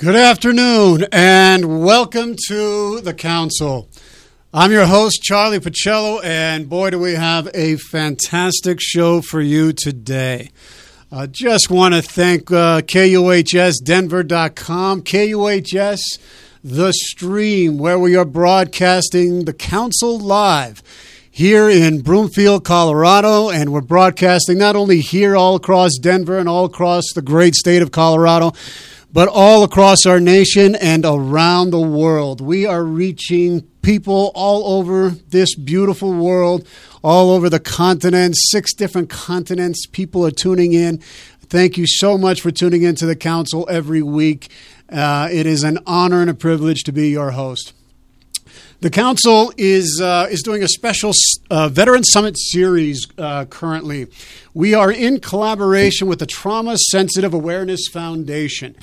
Good afternoon and welcome to the council. I'm your host, Charlie Pacello, and boy, do we have a fantastic show for you today. I uh, just want to thank uh, KUHSDenver.com, KUHS, the stream where we are broadcasting the council live here in Broomfield, Colorado, and we're broadcasting not only here all across Denver and all across the great state of Colorado, but all across our nation and around the world. We are reaching people all over this beautiful world, all over the continent, six different continents. People are tuning in. Thank you so much for tuning into the council every week. Uh, it is an honor and a privilege to be your host. The council is uh, is doing a special uh, veteran summit series uh, currently. We are in collaboration with the Trauma Sensitive Awareness Foundation,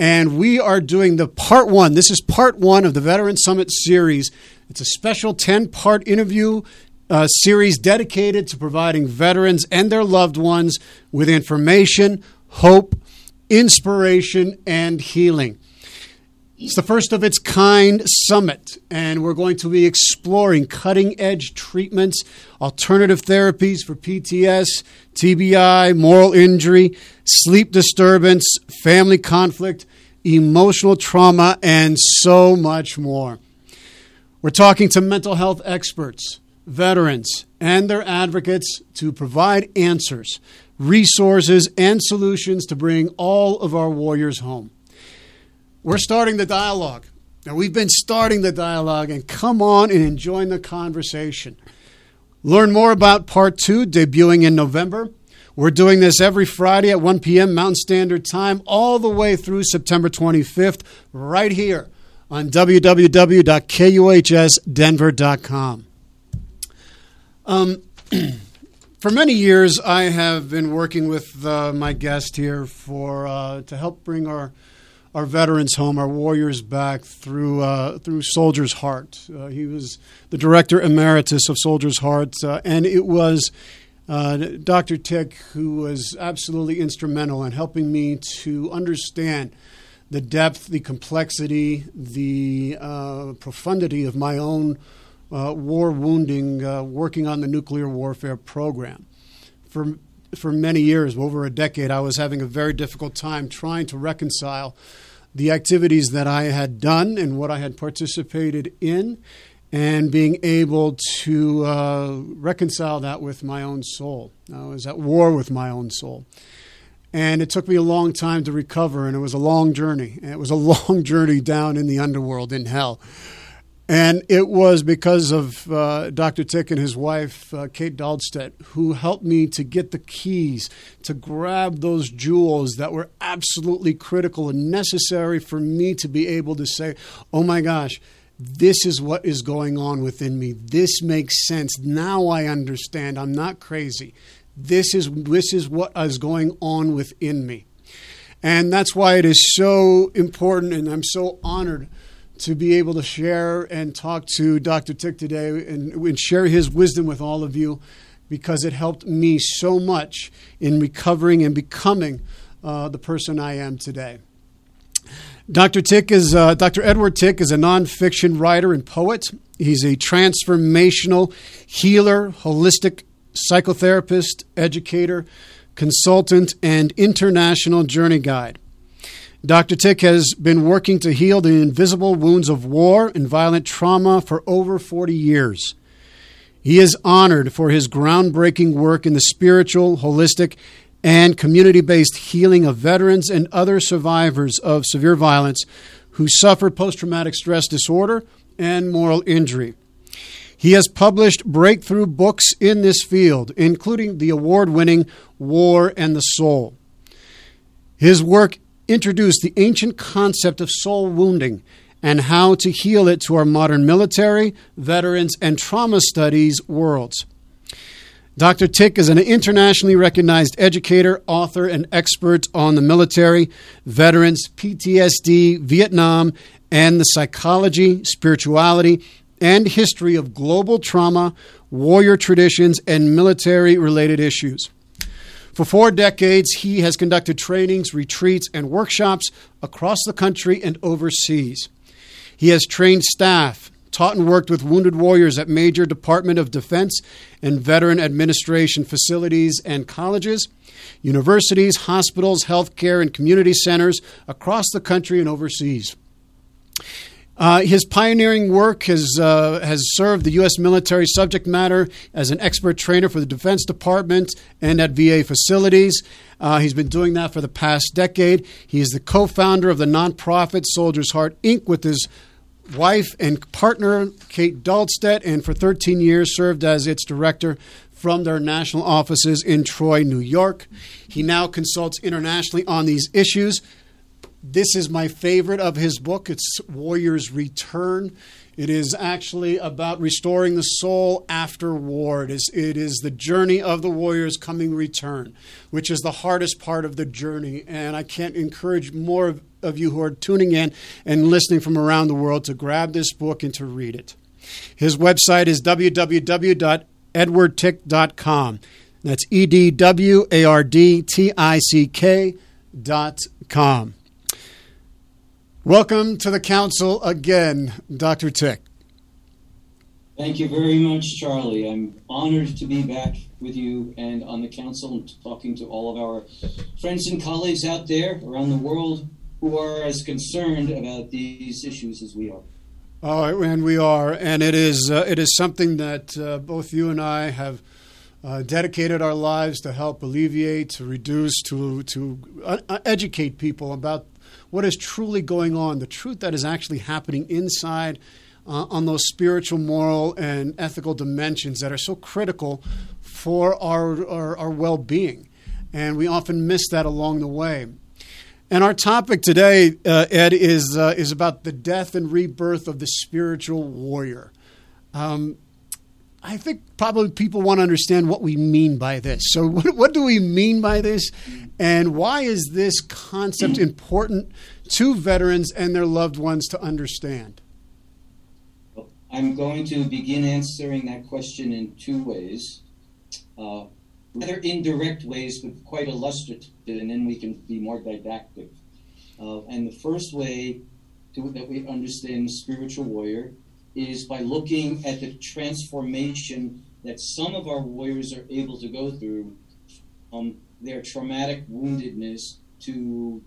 and we are doing the part one. This is part one of the Veteran Summit series. It's a special ten part interview. Uh, series dedicated to providing veterans and their loved ones with information, hope, inspiration, and healing. It's the first of its kind summit, and we're going to be exploring cutting edge treatments, alternative therapies for PTS, TBI, moral injury, sleep disturbance, family conflict, emotional trauma, and so much more. We're talking to mental health experts, veterans, and their advocates to provide answers, resources, and solutions to bring all of our warriors home. We're starting the dialogue. Now, we've been starting the dialogue, and come on and join the conversation. Learn more about part two, debuting in November. We're doing this every Friday at 1 p.m. Mountain Standard Time, all the way through September 25th, right here on www.kuhsdenver.com. Um, for many years, I have been working with uh, my guest here for uh, to help bring our our veterans home, our warriors back through uh, through Soldier's Heart. Uh, he was the director emeritus of Soldier's Heart, uh, and it was uh, Dr. Tick who was absolutely instrumental in helping me to understand the depth, the complexity, the uh, profundity of my own uh, war wounding, working on the nuclear warfare program. For for many years, over a decade, I was having a very difficult time trying to reconcile the activities that I had done and what I had participated in, and being able to uh, reconcile that with my own soul. I was at war with my own soul. And it took me a long time to recover, and it was a long journey. And it was a long journey down in the underworld, in hell. And it was because of uh, Dr. Tick and his wife, uh, Kate Dahlstedt, who helped me to get the keys to grab those jewels that were absolutely critical and necessary for me to be able to say, oh my gosh, this is what is going on within me. This makes sense. Now I understand. I'm not crazy. This is, this is what is going on within me. And that's why it is so important, and I'm so honored to be able to share and talk to Dr. Tick today and, and, share his wisdom with all of you because it helped me so much in recovering and becoming uh, the person I am today. Dr. Tick is uh, Dr. Edward Tick is a nonfiction writer and poet. He's a transformational healer, holistic psychotherapist, educator, consultant, and international journey guide. Dr. Tick has been working to heal the invisible wounds of war and violent trauma for over 40 years. He is honored for his groundbreaking work in the spiritual, holistic, and community based healing of veterans and other survivors of severe violence who suffer post traumatic stress disorder and moral injury. He has published breakthrough books in this field, including the award winning War and the Soul. His work introduced the ancient concept of soul wounding and how to heal it to our modern military, veterans, and trauma studies worlds. Dr. Tick is an internationally recognized educator, author, and expert on the military, veterans, PTSD, Vietnam, and the psychology, spirituality, and history of global trauma, warrior traditions, and military related issues. For four decades, he has conducted trainings, retreats, and workshops across the country and overseas. He has trained staff, taught and worked with wounded warriors at major Department of Defense and Veteran Administration facilities and colleges, universities, hospitals, healthcare, and community centers across the country and overseas. Uh, his pioneering work has, uh, has served the U.S. military subject matter as an expert trainer for the Defense Department and at VA facilities. Uh, he's been doing that for the past decade. He is the co founder of the nonprofit Soldier's Heart Inc. with his wife and partner, Kate Dahlstedt, and for 13 years served as its director from their national offices in Troy, New York. He now consults internationally on these issues. This is my favorite of his book. It's Warrior's Return. It is actually about restoring the soul after war. It is, it is the journey of the warrior's coming return, which is the hardest part of the journey. And I can't encourage more of, you who are tuning in and listening from around the world to grab this book and to read it. His website is www.edwardtick.com. That's E D W A R D T I C K dot com. Welcome to the council again, Dr. Tick. Thank you very much, Charlie. I'm honored to be back with you and on the council and talking to all of our friends and colleagues out there around the world who are as concerned about these issues as we are. Oh, and we are, and it is uh, it is something that uh, both you and I have uh, dedicated our lives to help alleviate, to reduce, to to uh, educate people about what is truly going on, the truth that is actually happening inside uh, on those spiritual, moral, and ethical dimensions that are so critical for our, our, our well being. And we often miss that along the way. And our topic today, uh, Ed, is, uh, is about the death and rebirth of the spiritual warrior. Um, I think probably people want to understand what we mean by this. So, what, what, do we mean by this? And why is this concept important to veterans and their loved ones to understand? I'm going to begin answering that question in two ways. Uh, rather indirect ways, but quite illustrative, and then we can be more didactic. Uh, and the first way to, that we understand spiritual warrior is by looking at the transformation that some of our warriors are able to go through from their traumatic woundedness to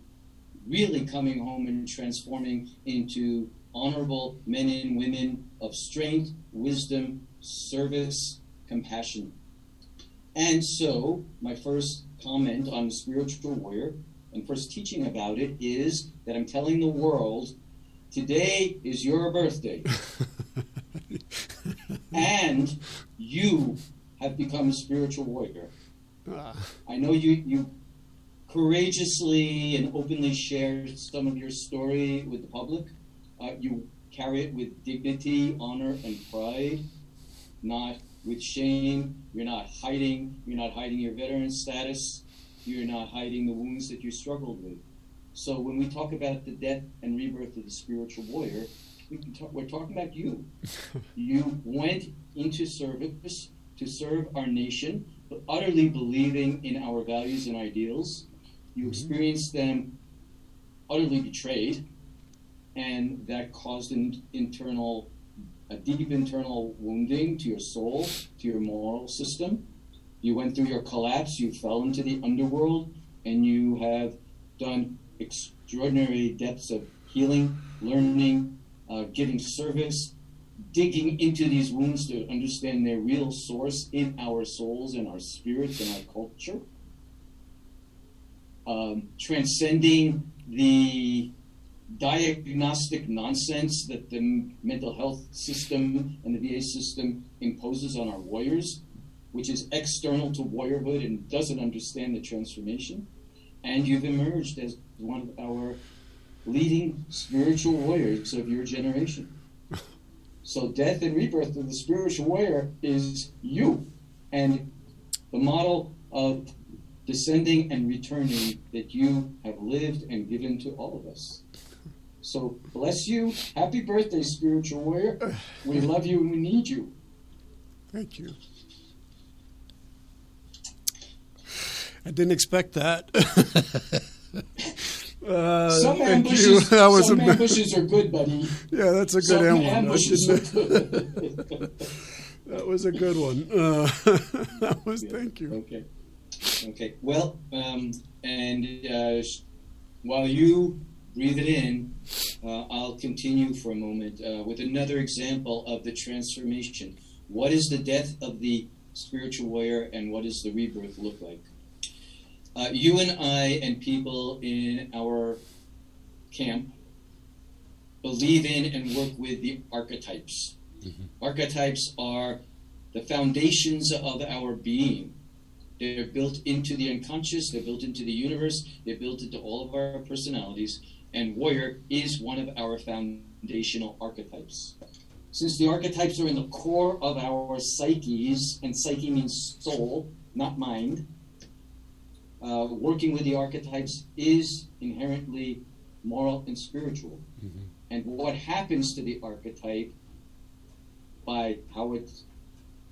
really coming home and transforming into honorable men and women of strength, wisdom, service, compassion. And so, my first comment on the spiritual warrior and first teaching about it is that I'm telling the world today is your birthday. and you have become a spiritual warrior. Uh. I know you, you courageously and openly share some of your story with the public. Uh, you carry it with dignity, honor, and pride, not with shame. You're not hiding. You're not hiding your veteran status. You're not hiding the wounds that you struggled with. So when we talk about the death and rebirth of the spiritual warrior, we talk, we're talking about you. you went into service to serve our nation, but utterly believing in our values and ideals. You mm-hmm. experienced them utterly betrayed, and that caused an internal, a deep internal wounding to your soul, to your moral system. You went through your collapse, you fell into the underworld, and you have done extraordinary depths of healing, learning, uh, giving service, digging into these wounds to understand their real source in our souls and our spirits and our culture. Um, transcending the diagnostic nonsense that the mental health system and the VA system imposes on our warriors, which is external to warriorhood and doesn't understand the transformation. And you've emerged as one of our leading spiritual warriors of your generation. So, death and rebirth of the spiritual warrior is you. And the model of descending and returning that you have lived and given to all of us. So, bless you. Happy birthday, spiritual warrior. We love you and we need you. Thank you. I didn't expect that. uh, some ambushes, you. That was some a- ambushes are good, buddy. yeah, that's a good Some one. Ambushes are good. That was a good one. Uh, that was. Thank you. Okay. Okay. Well, um, and uh, while you breathe it in, uh, I'll continue for a moment uh, with another example of the transformation. What is the death of the spiritual warrior, and what does the rebirth look like? Uh, you and I and people in our camp believe in and work with the archetypes. Archetypes are the foundations of our being. They're built into the unconscious, they're built into the universe, they're built into all of our personalities, and warrior is one of our foundational archetypes. Since the archetypes are in the core of our psyches, and psyche means soul, not mind, uh, working with the archetypes is inherently moral and spiritual. And what happens to the archetype by how it's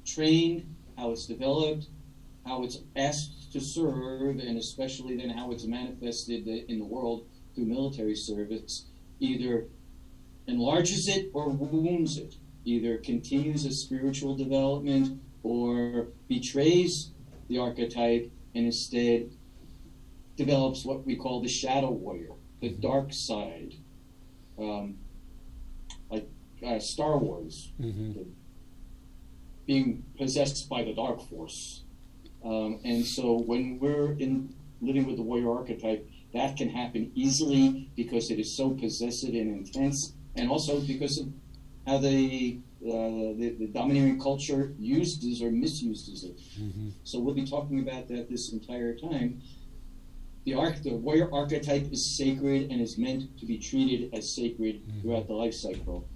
trained, how it's developed, how it's asked to serve, and especially then how it's manifested in the world through military service, either enlarges it or wounds it, either continues a spiritual development or betrays the archetype and instead develops what we call the shadow warrior, the dark side, um, like uh, Star Wars Mm-hmm. being possessed by the dark force. Um, and so when we're in living with the warrior archetype, that can happen easily because it is so possessive and intense, and also because of how the uh, the, the domineering culture uses or misuses it. Mm-hmm. So we'll be talking about that this entire time. The arch, the warrior archetype is sacred and is meant to be treated as sacred throughout the life cycle.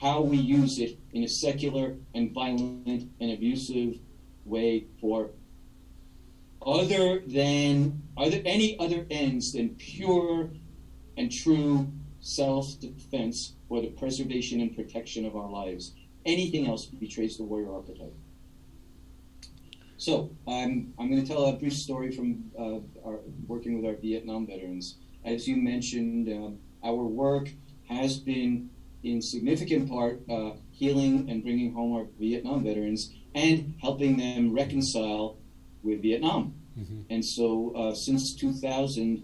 How we use it in a secular and violent and abusive way for other than other any other ends than pure and true self-defense for the preservation and protection of our lives. Anything else betrays the warrior archetype. So I'm I'm going to tell a brief story from uh, our, working with our Vietnam veterans. As you mentioned, um, our work has been in significant part uh, healing and bringing home our Vietnam veterans and helping them reconcile with Vietnam. And so uh, since 2000,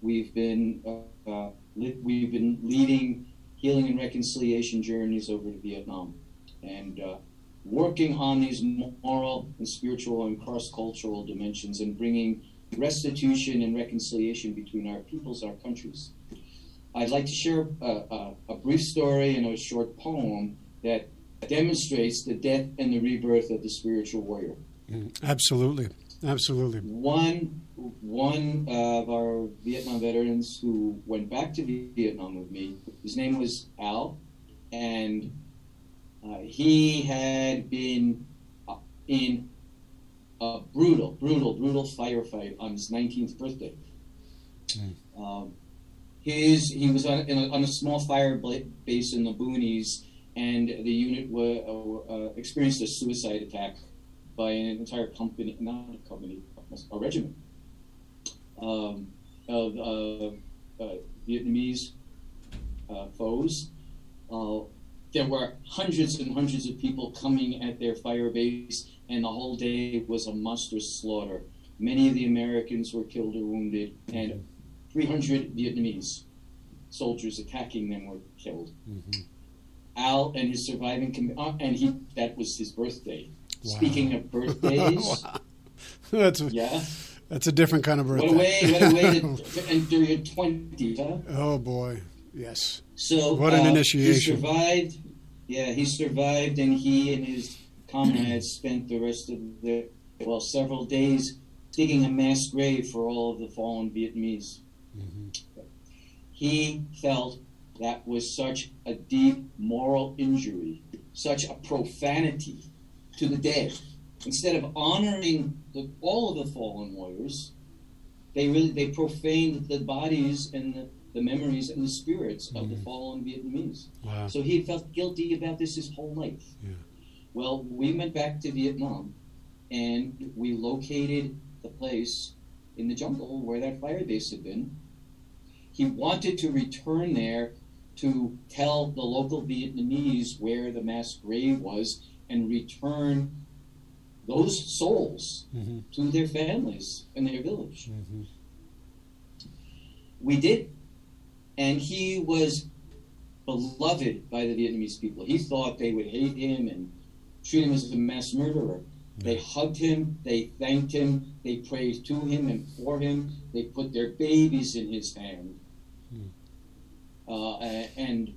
we've been uh, uh, li- we've been leading healing and reconciliation journeys over to Vietnam, and uh, working on these moral and spiritual and cross-cultural dimensions, and bringing restitution and reconciliation between our peoples, our countries. I'd like to share a, a, a brief story and a short poem that demonstrates the death and the rebirth of the spiritual warrior. Absolutely. Absolutely. One one of our Vietnam veterans who went back to Vietnam with me, his name was Al, and uh, he had been uh, in a brutal, brutal, brutal firefight on his 19th birthday. Um, his he was on, in a, on a small fire base in the boonies, and the unit uh, uh, experienced a suicide attack by an entire company, not a company, a regiment um, of uh, uh, Vietnamese uh, foes. Uh, there were hundreds and hundreds of people coming at their fire base, and the whole day was a monstrous slaughter. Many of the Americans were killed or wounded, and 300 Vietnamese soldiers attacking them were killed. Al and his surviving, com- uh, and he that was his birthday. Speaking of birthdays, That's a, yeah, that's a different kind of what birthday. a way, what a way to, to enter your twenties, huh? oh boy. Yes. So What an uh, initiation. He survived. Yeah, he survived, and he and his comrades spent the rest of the well several days digging a mass grave for all of the fallen Vietnamese. He felt that was such a deep moral injury, such a profanity to the dead. Instead of honoring the, all of the fallen warriors, they really they profaned the bodies and the, the memories and the spirits of the mm-hmm. fallen Vietnamese. Wow. So he felt guilty about this his whole life. Yeah. Well, we went back to Vietnam and we located the place in the jungle where that fire base had been. He wanted to return there to tell the local Vietnamese where the mass grave was and return those souls mm-hmm. to their families and their village. Mm-hmm. We did. And he was beloved by the Vietnamese people. He thought they would hate him and treat him as a mass murderer. They hugged him, they thanked him, they prayed to him and for him, they put their babies in his hand. Hmm. Uh, and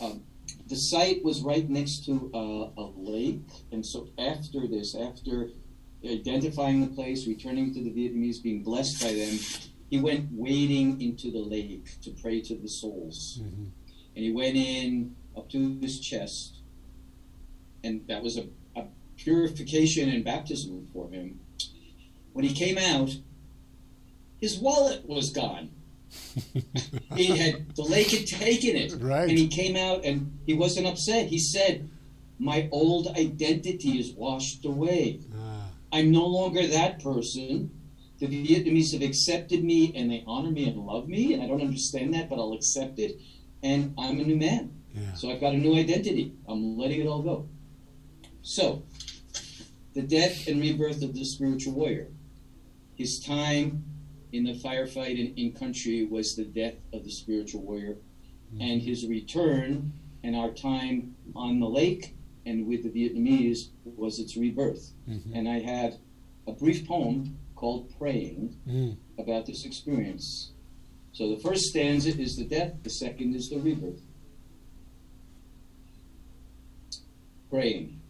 um, the site was right next to a lake, and so after this, after identifying the place, returning to the Vietnamese, being blessed by them, he went wading into the lake to pray to the souls. Mm-hmm. And he went in up to his chest, and that was a, a purification and baptism for him. When he came out, his wallet was gone. He had the lake had taken it, right. and he came out and he wasn't upset. He said, "My old identity is washed away. Ah. I'm no longer that person. The Vietnamese have accepted me and they honor me and love me, and I don't understand that, but I'll accept it. And I'm a new man. Yeah. So I've got a new identity. I'm letting it all go. So, the death and rebirth of the spiritual warrior. His time in the firefight in, in country was the death of the spiritual warrior, mm-hmm. and his return and our time on the lake and with the Vietnamese was its rebirth. Mm-hmm. And I had a brief poem called Praying mm. about this experience. So the first stanza is the death, the second is the rebirth. Praying.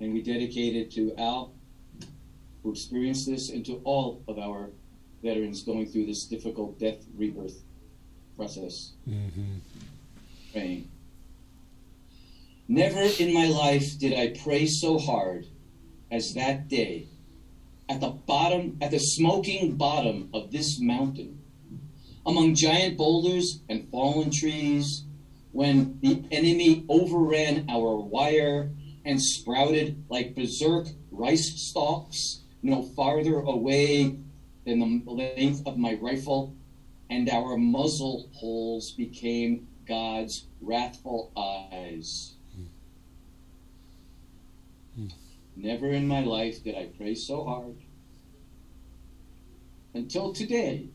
And we dedicate it to Al, who experienced this, and to all of our veterans going through this difficult death rebirth process. Mm-hmm. Praying. Never in my life did I pray so hard as that day at the bottom, at the smoking bottom of this mountain, among giant boulders and fallen trees, when the enemy overran our wire and sprouted like berserk rice stalks no farther away than the length of my rifle, and our muzzle holes became God's wrathful eyes. Never in my life did I pray so hard. Until today,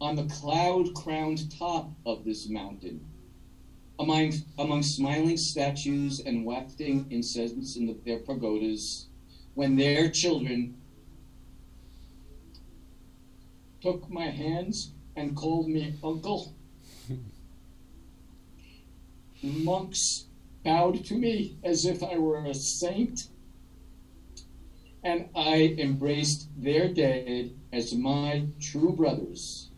on the cloud crowned top of this mountain, among, among smiling statues and wafting incense in the, their pagodas, when their children took my hands and called me uncle. Monks bowed to me as if I were a saint, and I embraced their dead as my true brothers.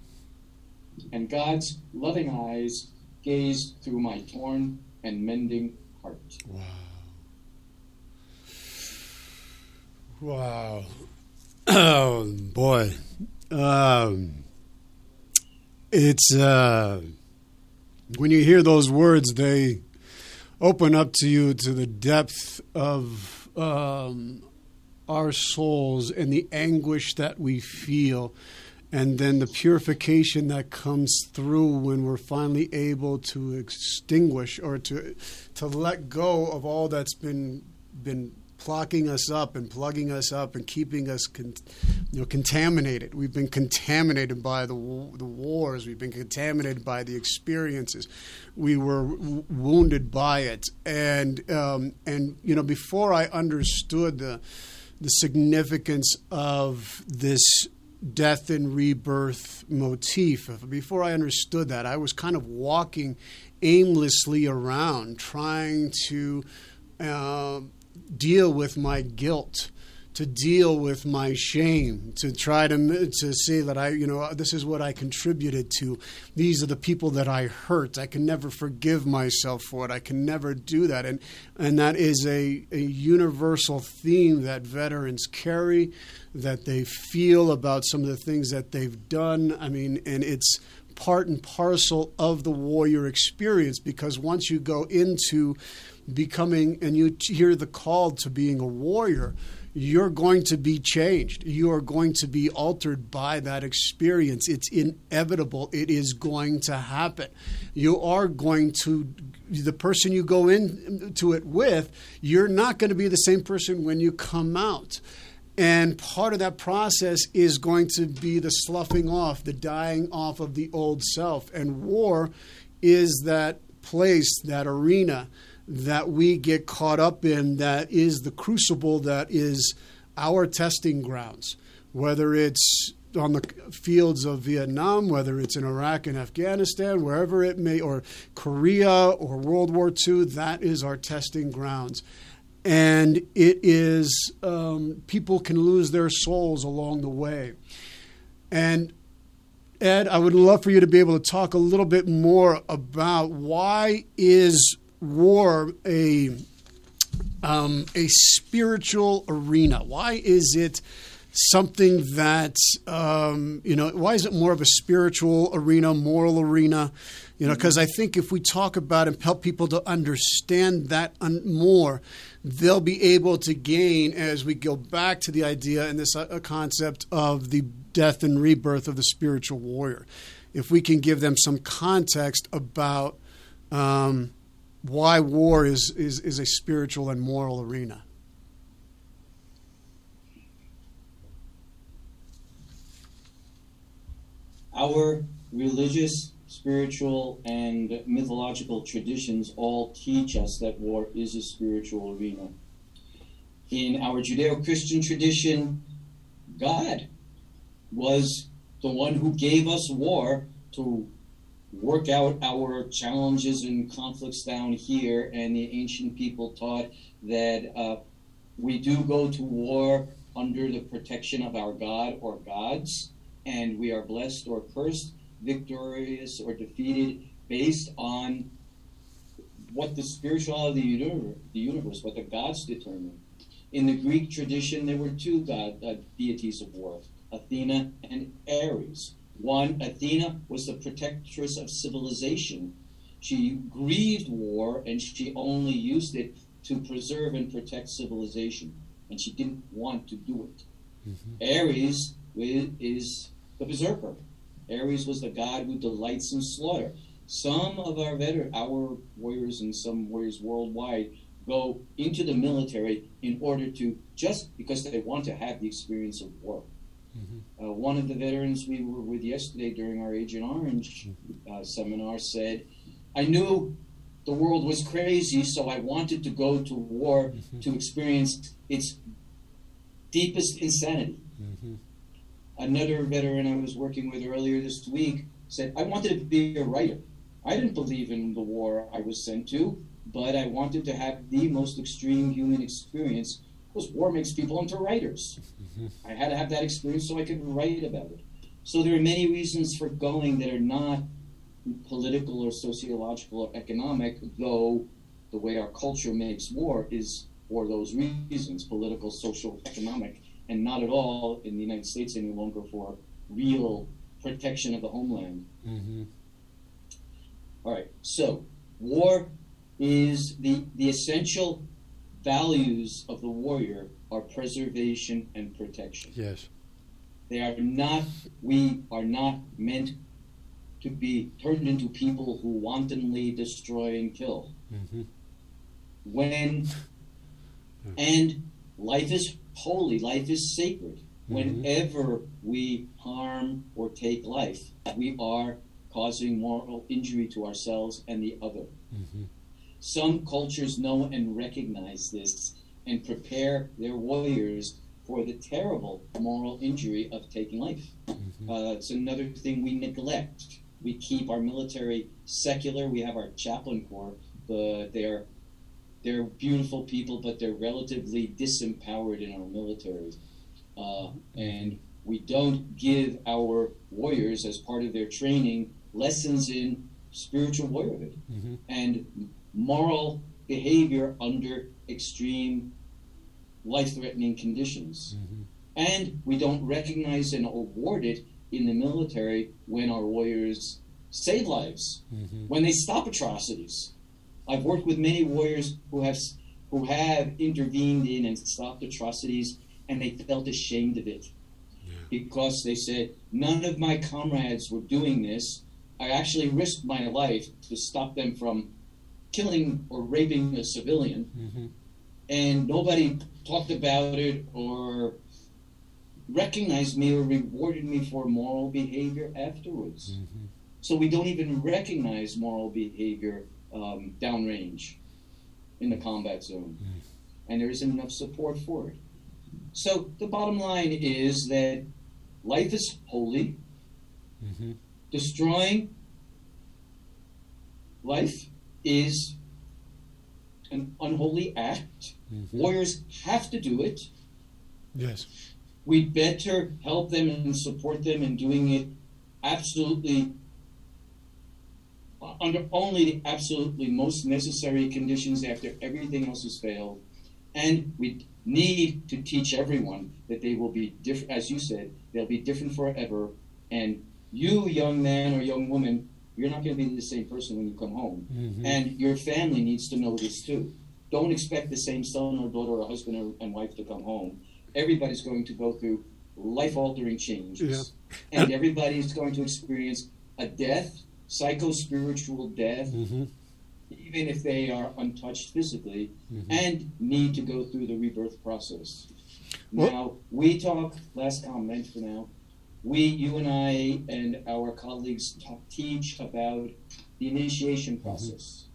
And God's loving eyes gazed through my torn and mending heart. Wow. Wow. Oh, boy. Um, it's uh, when you hear those words, they open up to you to the depth of um, our souls and the anguish that we feel, and then the purification that comes through when we're finally able to extinguish or to to let go of all that's been been clocking us up and plugging us up and keeping us con- you know, contaminated. We've been contaminated by the, the wars. We've been contaminated by the experiences. We were w- wounded by it. And, um, and, you know, before I understood the, the significance of this death and rebirth motif, before I understood that, I was kind of walking aimlessly around trying to. Uh, deal with my guilt, to deal with my shame, to try to to say that I, you know, uh, this is what I contributed to. These are the people that I hurt. I can never forgive myself for it. I can never do that, and and that is a, a universal theme that veterans carry, that they feel about some of the things that they've done. I mean, and it's part and parcel of the warrior experience because once you go into becoming and you hear the call to being a warrior you're going to be changed. You are going to be altered by that experience. It's inevitable. It is going to happen. You are going to, the person you go into it with, you're not going to be the same person when you come out. And part of that process is going to be the sloughing off, the dying off of the old self. And war is that place, that arena that we get caught up in that is the crucible that is our testing grounds, whether it's on the fields of Vietnam, whether it's in Iraq and Afghanistan, wherever it may, or Korea or World War II, that is our testing grounds. And it is, um, people can lose their souls along the way. And Ed, I would love for you to be able to talk a little bit more about why is war a um, a spiritual arena? Why is it something that um, you know? Why is it more of a spiritual arena, moral arena? You know, because I think if we talk about and help people to understand that un- more, they'll be able to gain as we go back to the idea and this uh, concept of the death and rebirth of the spiritual warrior. If we can give them some context about um, why war is, is, is a spiritual and moral arena. Our religious, spiritual, and mythological traditions all teach us that war is a spiritual arena. In our Judeo Christian tradition, God was the one who gave us war to work out our challenges and conflicts down here. And the ancient people taught that uh, we do go to war under the protection of our God or gods, and we are blessed or cursed, victorious or defeated, based on what the spirituality of the universe, the universe what the gods determine. In the Greek tradition, there were two god uh, deities of war, Athena and Ares. One, Athena was the protectress of civilization. She grieved war and she only used it to preserve and protect civilization. And she didn't want to do it. Mm-hmm. Ares is the berserker. Ares was the god who delights in slaughter. Some of our veteran, our warriors and some warriors worldwide go into the military in order to just because they want to have the experience of war. Mm-hmm. Uh, one of the veterans we were with yesterday during our Agent Orange uh, seminar said, I knew the world was crazy, so I wanted to go to war mm-hmm. to experience its deepest insanity. Mm-hmm. Another veteran I was working with earlier this week said, I wanted to be a writer. I didn't believe in the war I was sent to, but I wanted to have the most extreme human experience because war makes people into writers. Mm-hmm. I had to have that experience so I could write about it. So there are many reasons for going that are not political or sociological or economic, though the way our culture makes war is for those reasons political, social, economic, and not at all in the United States any longer for real protection of the homeland. Mm-hmm. All right, so war is the, the essential values of the warrior are preservation and protection. Yes. They are not, we are not meant to be turned into people who wantonly destroy and kill. Mm-hmm. When, and life is holy, life is sacred. Mm-hmm. Whenever we harm or take life, we are causing moral injury to ourselves and the other. Mm-hmm. Some cultures know and recognize this and prepare their warriors for the terrible moral injury of taking life. Mm-hmm. Uh, it's another thing we neglect. We keep our military secular. We have our chaplain corps, but they're they're beautiful people, but they're relatively disempowered in our military. Uh, and we don't give our warriors, as part of their training, lessons in spiritual warriorhood. Mm-hmm. And moral behavior under extreme life threatening conditions. Mm-hmm. And we don't recognize and award it in the military when our warriors save lives, mm-hmm. when they stop atrocities. I've worked with many warriors who have who have intervened in and stopped atrocities, and they felt ashamed of it because they said, None of my comrades were doing this. I actually risked my life to stop them from killing or raping a civilian. Mm-hmm. And nobody talked about it or recognized me or rewarded me for moral behavior afterwards. Mm-hmm. So we don't even recognize moral behavior um, downrange in the combat zone. Mm. And there isn't enough support for it. So the bottom line is that life is holy. Mm-hmm. Destroying life is an unholy act. Mm-hmm. Warriors have to do it. Yes. We'd better help them and support them in doing it absolutely under only the absolutely most necessary conditions after everything else has failed. And we need to teach everyone that they will be different, as you said, they'll be different forever. And you, young man or young woman, you're not going to be the same person when you come home. Mm-hmm. And your family needs to know this too. Don't expect the same son or daughter or husband or, and wife to come home. Everybody's going to go through life altering changes. Yeah. And everybody's going to experience a death, psycho spiritual death, Mm-hmm. even if they are untouched physically, Mhm. and need to go through the rebirth process. Well- now, we talk, last comment for now, we, you and I, and our colleagues talk, teach about the initiation process.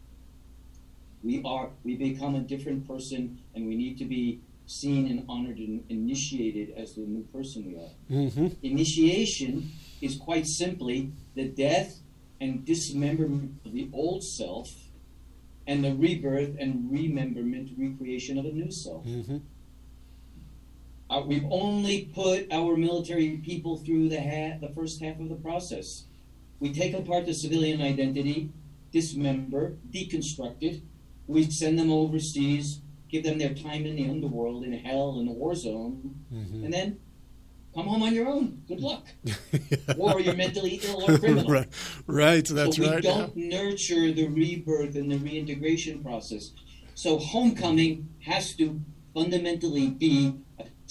We are, we become a different person, and we need to be seen and honored and initiated as the new person we are. Mm-hmm. Initiation is quite simply the death and dismemberment of the old self and the rebirth and rememberment, recreation of a new self. Mm-hmm. Uh, we've only put our military people through the, ha- the first half of the process. We take apart the civilian identity, dismember, deconstruct it. We send them overseas, give them their time in the underworld, in hell, in the war zone, Mm-hmm. and then come home on your own. Good luck. or you're mentally ill or criminal. right. Right. That's so we right. yeah. don't nurture the rebirth and the reintegration process. So homecoming has to fundamentally be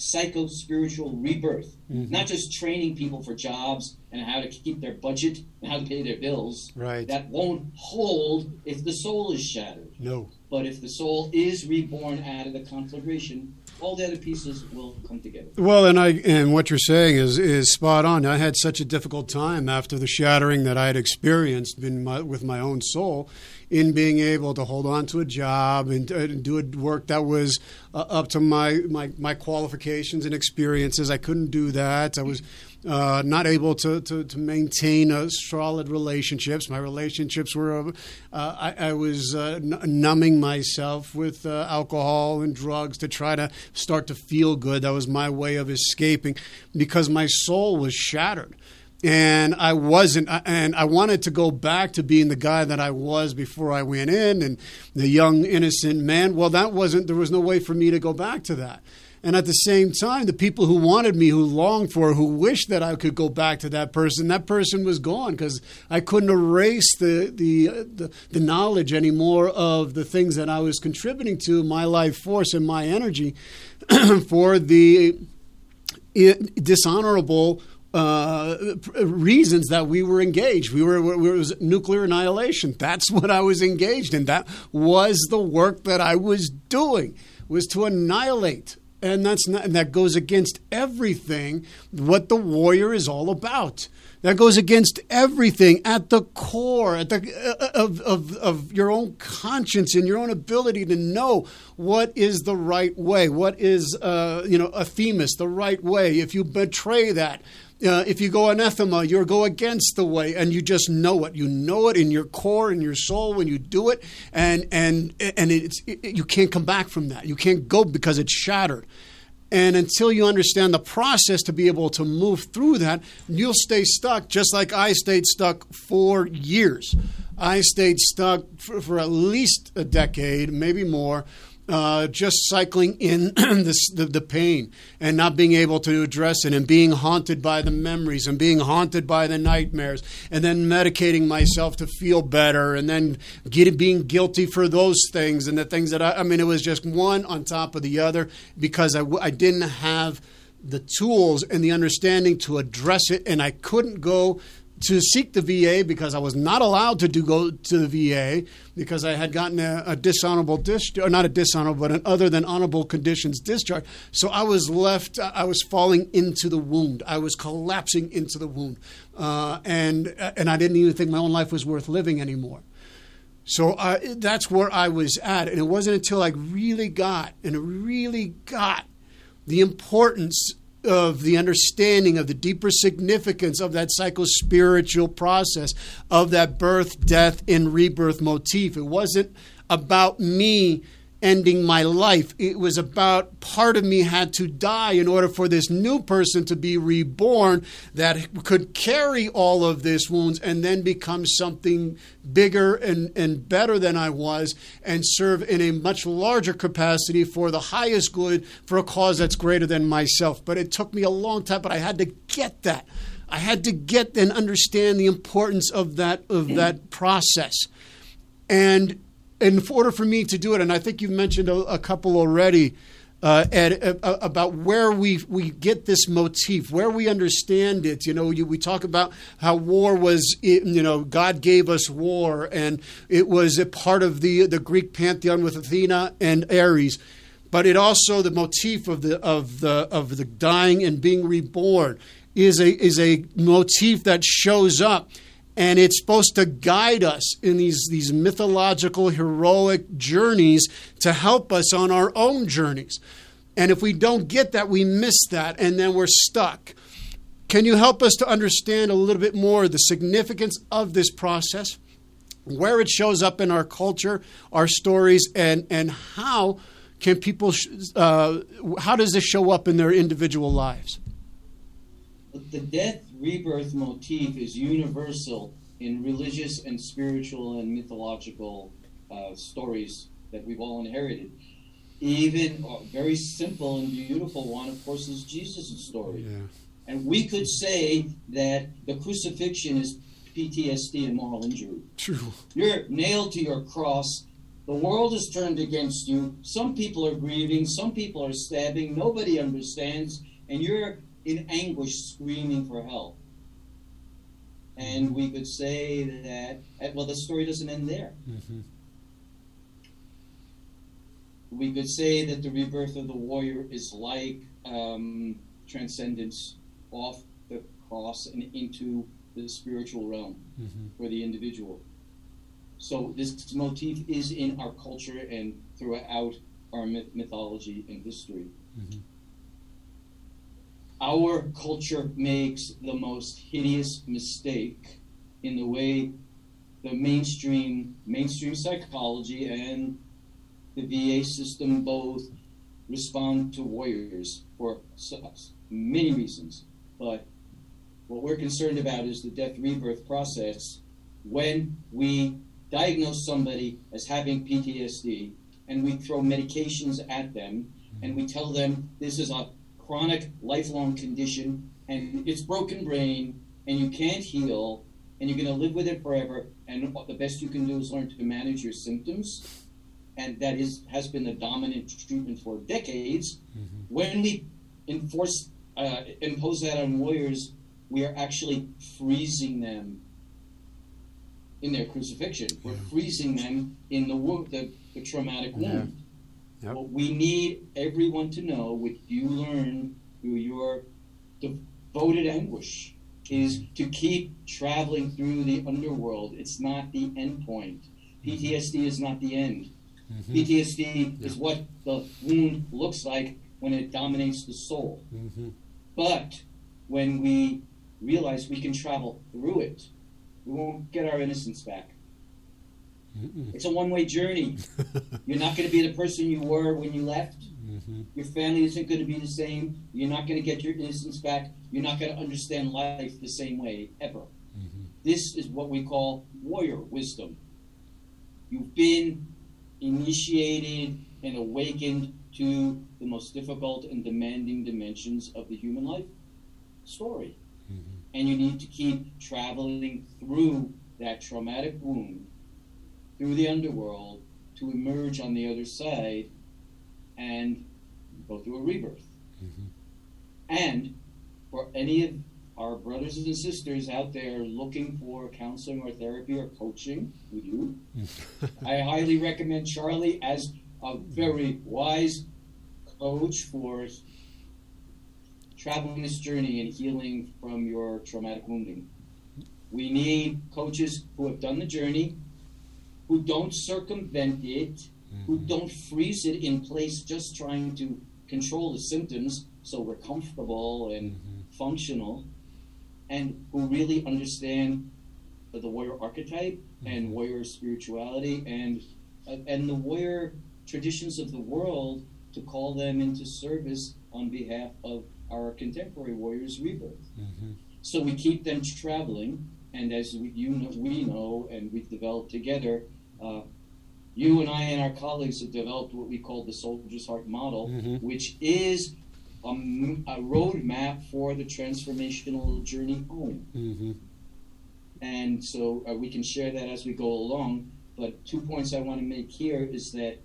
psycho spiritual rebirth, Mhm. not just training people for jobs and how to keep their budget and how to pay their bills. Right. That won't hold if the soul is shattered. No. But if the soul is reborn out of the conflagration, all the other pieces will come together. Well, and I and what you're saying is is spot on. I had such a difficult time after the shattering that I had experienced in my, with my own soul, in being able to hold on to a job and, uh, do a work that was uh, up to my, my my qualifications and experiences. I couldn't do that. I was. Uh, not able to, to, to maintain uh, solid relationships. My relationships were, uh, I, I was uh, n- numbing myself with uh, alcohol and drugs to try to start to feel good. That was my way of escaping because my soul was shattered. And I wasn't, uh, and I wanted to go back to being the guy that I was before I went in and the young, innocent man. Well, that wasn't, there was no way for me to go back to that. And at the same time, the people who wanted me, who longed for, who wished that I could go back to that person, that person was gone because I couldn't erase the, the, uh, the the knowledge anymore of the things that I was contributing to my life force and my energy for the dishonorable uh, reasons that we were engaged. We were, we- it was nuclear annihilation. That's what I was engaged in. That was the work that I was doing. Was to annihilate, and that's not, and that goes against everything what the warrior is all about. That goes against everything at the core, at the uh, of, of of your own conscience and your own ability to know what is the right way, what is uh, you know a themis, the right way. If you betray that, uh, if you go anathema, you go against the way, and you just know it. You know it in your core, in your soul, when you do it, and and and it's it, you can't come back from that. You can't go because it's shattered. And until you understand the process to be able to move through that, you'll stay stuck just like I stayed stuck for years. I stayed stuck for, for at least a decade, maybe more, uh, just cycling in this, the, the pain and not being able to address it and being haunted by the memories and being haunted by the nightmares and then medicating myself to feel better and then getting, being guilty for those things and the things that I, I mean, it was just one on top of the other because I, I didn't have the tools and the understanding to address it and I couldn't go to seek the VA because I was not allowed to do go to the VA because I had gotten a, a dishonorable discharge, not a dishonorable, but an other than honorable conditions discharge. So I was left, I was falling into the wound. I was collapsing into the wound, uh, and and I didn't even think my own life was worth living anymore. So uh, that's where I was at, and it wasn't until I really got and really got the importance of the understanding of the deeper significance of that psychospiritual process of that birth, death, and rebirth motif. It wasn't about me ending my life. It was about part of me had to die in order for this new person to be reborn that could carry all of this wounds and then become something bigger and, and better than I was and serve in a much larger capacity for the highest good for a cause that's greater than myself. But it took me a long time, but I had to get that. I had to get and understand the importance of that of mm. that process. And in order for me to do it, and I think you've mentioned a, a couple already, uh, Ed, about where we we get this motif, where we understand it. You know, you, we talk about how war was, you know, God gave us war, and it was a part of the the Greek pantheon with Athena and Ares. But it also the motif of the of the of the dying and being reborn is a is a motif that shows up and it's supposed to guide us in these, these mythological, heroic journeys to help us on our own journeys. And if we don't get that, we miss that, and then we're stuck. Can you help us to understand a little bit more the significance of this process, where it shows up in our culture, our stories, and, and how can people, uh, how does this show up in their individual lives? The death rebirth motif is universal in religious and spiritual and mythological uh, stories that we've all inherited. Even a very simple and beautiful one, of course, is Jesus' story. Yeah. And we could say that the crucifixion is PTSD and moral injury. True. You're nailed to your cross. The world is turned against you. Some people are grieving. Some people are stabbing. Nobody understands. And you're in anguish screaming for help. And we could say that, eh, well, the story doesn't end there. Mm-hmm. We could say that the rebirth of the warrior is like um, transcendence off the cross and into the spiritual realm mm-hmm. for the individual. So this motif is in our culture and throughout our myth- mythology and history. Mm-hmm our culture makes the most hideous mistake in the way the mainstream mainstream psychology and the VA system both respond to warriors for many reasons. But what we're concerned about is the death rebirth process when we diagnose somebody as having PTSD and we throw medications at them and we tell them this is a chronic, lifelong condition, and it's broken brain, and you can't heal, and you're going to live with it forever. And the best you can do is learn to manage your symptoms, and that is has been the dominant treatment for decades. Mm-hmm. When we enforce uh, impose that on warriors, we are actually freezing them in their crucifixion. We're freezing them in the wound, the, the traumatic wound. Yep. What we need everyone to know, what you learn through your devoted anguish, is to keep traveling through the underworld. It's not the end point. PTSD is not the end. Mm-hmm. PTSD yeah. is what the wound looks like when it dominates the soul. Mm-hmm. But when we realize we can travel through it, we won't get our innocence back. Mm-mm. It's a one way journey. You're not going to be the person you were when you left. Mm-hmm. Your family isn't going to be the same. You're not going to get your innocence back. You're not going to understand life the same way ever. Mm-hmm. This is what we call warrior wisdom. You've been initiated and awakened to the most difficult and demanding dimensions of the human life story. Mm-hmm. And you need to keep traveling through that traumatic wound, through the underworld, to emerge on the other side and go through a rebirth. Mm-hmm. And for any of our brothers and sisters out there looking for counseling or therapy or coaching with you, I highly recommend Charlie as a very wise coach for traveling this journey and healing from your traumatic wounding. We need coaches who have done the journey, who don't circumvent it, mm-hmm. who don't freeze it in place just trying to control the symptoms so we're comfortable and mm-hmm. functional, and who really understand the warrior archetype mm-hmm. and warrior spirituality and and the warrior traditions of the world to call them into service on behalf of our contemporary warriors' rebirth. Mm-hmm. So we keep them traveling, and as we, you know, we know, and we've developed together, uh, you and I and our colleagues have developed what we call the Soldier's Heart model, mm-hmm. which is a, a roadmap for the transformational journey home. Mm-hmm. And so uh, we can share that as we go along. But two points I want to make here is that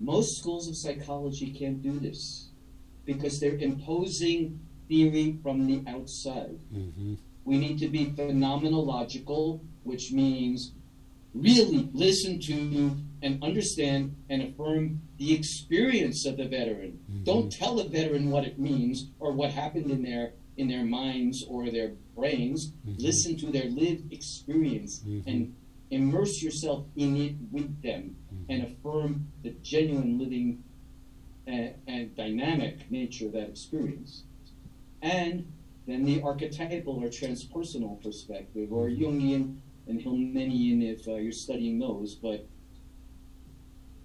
most schools of psychology can't do this because they're imposing theory from the outside. Mm-hmm. We need to be phenomenological, which means really listen to and understand and affirm the experience of the veteran. Mm-hmm. Don't tell the veteran what it means or what happened in their in their minds or their brains. Mm-hmm. Listen to their lived experience mm-hmm. and immerse yourself in it with them mm-hmm. and affirm the genuine living and, uh, and dynamic nature of that experience. And then the archetypal or transpersonal perspective or mm-hmm. Jungian and Hegelian if uh, you're studying those, but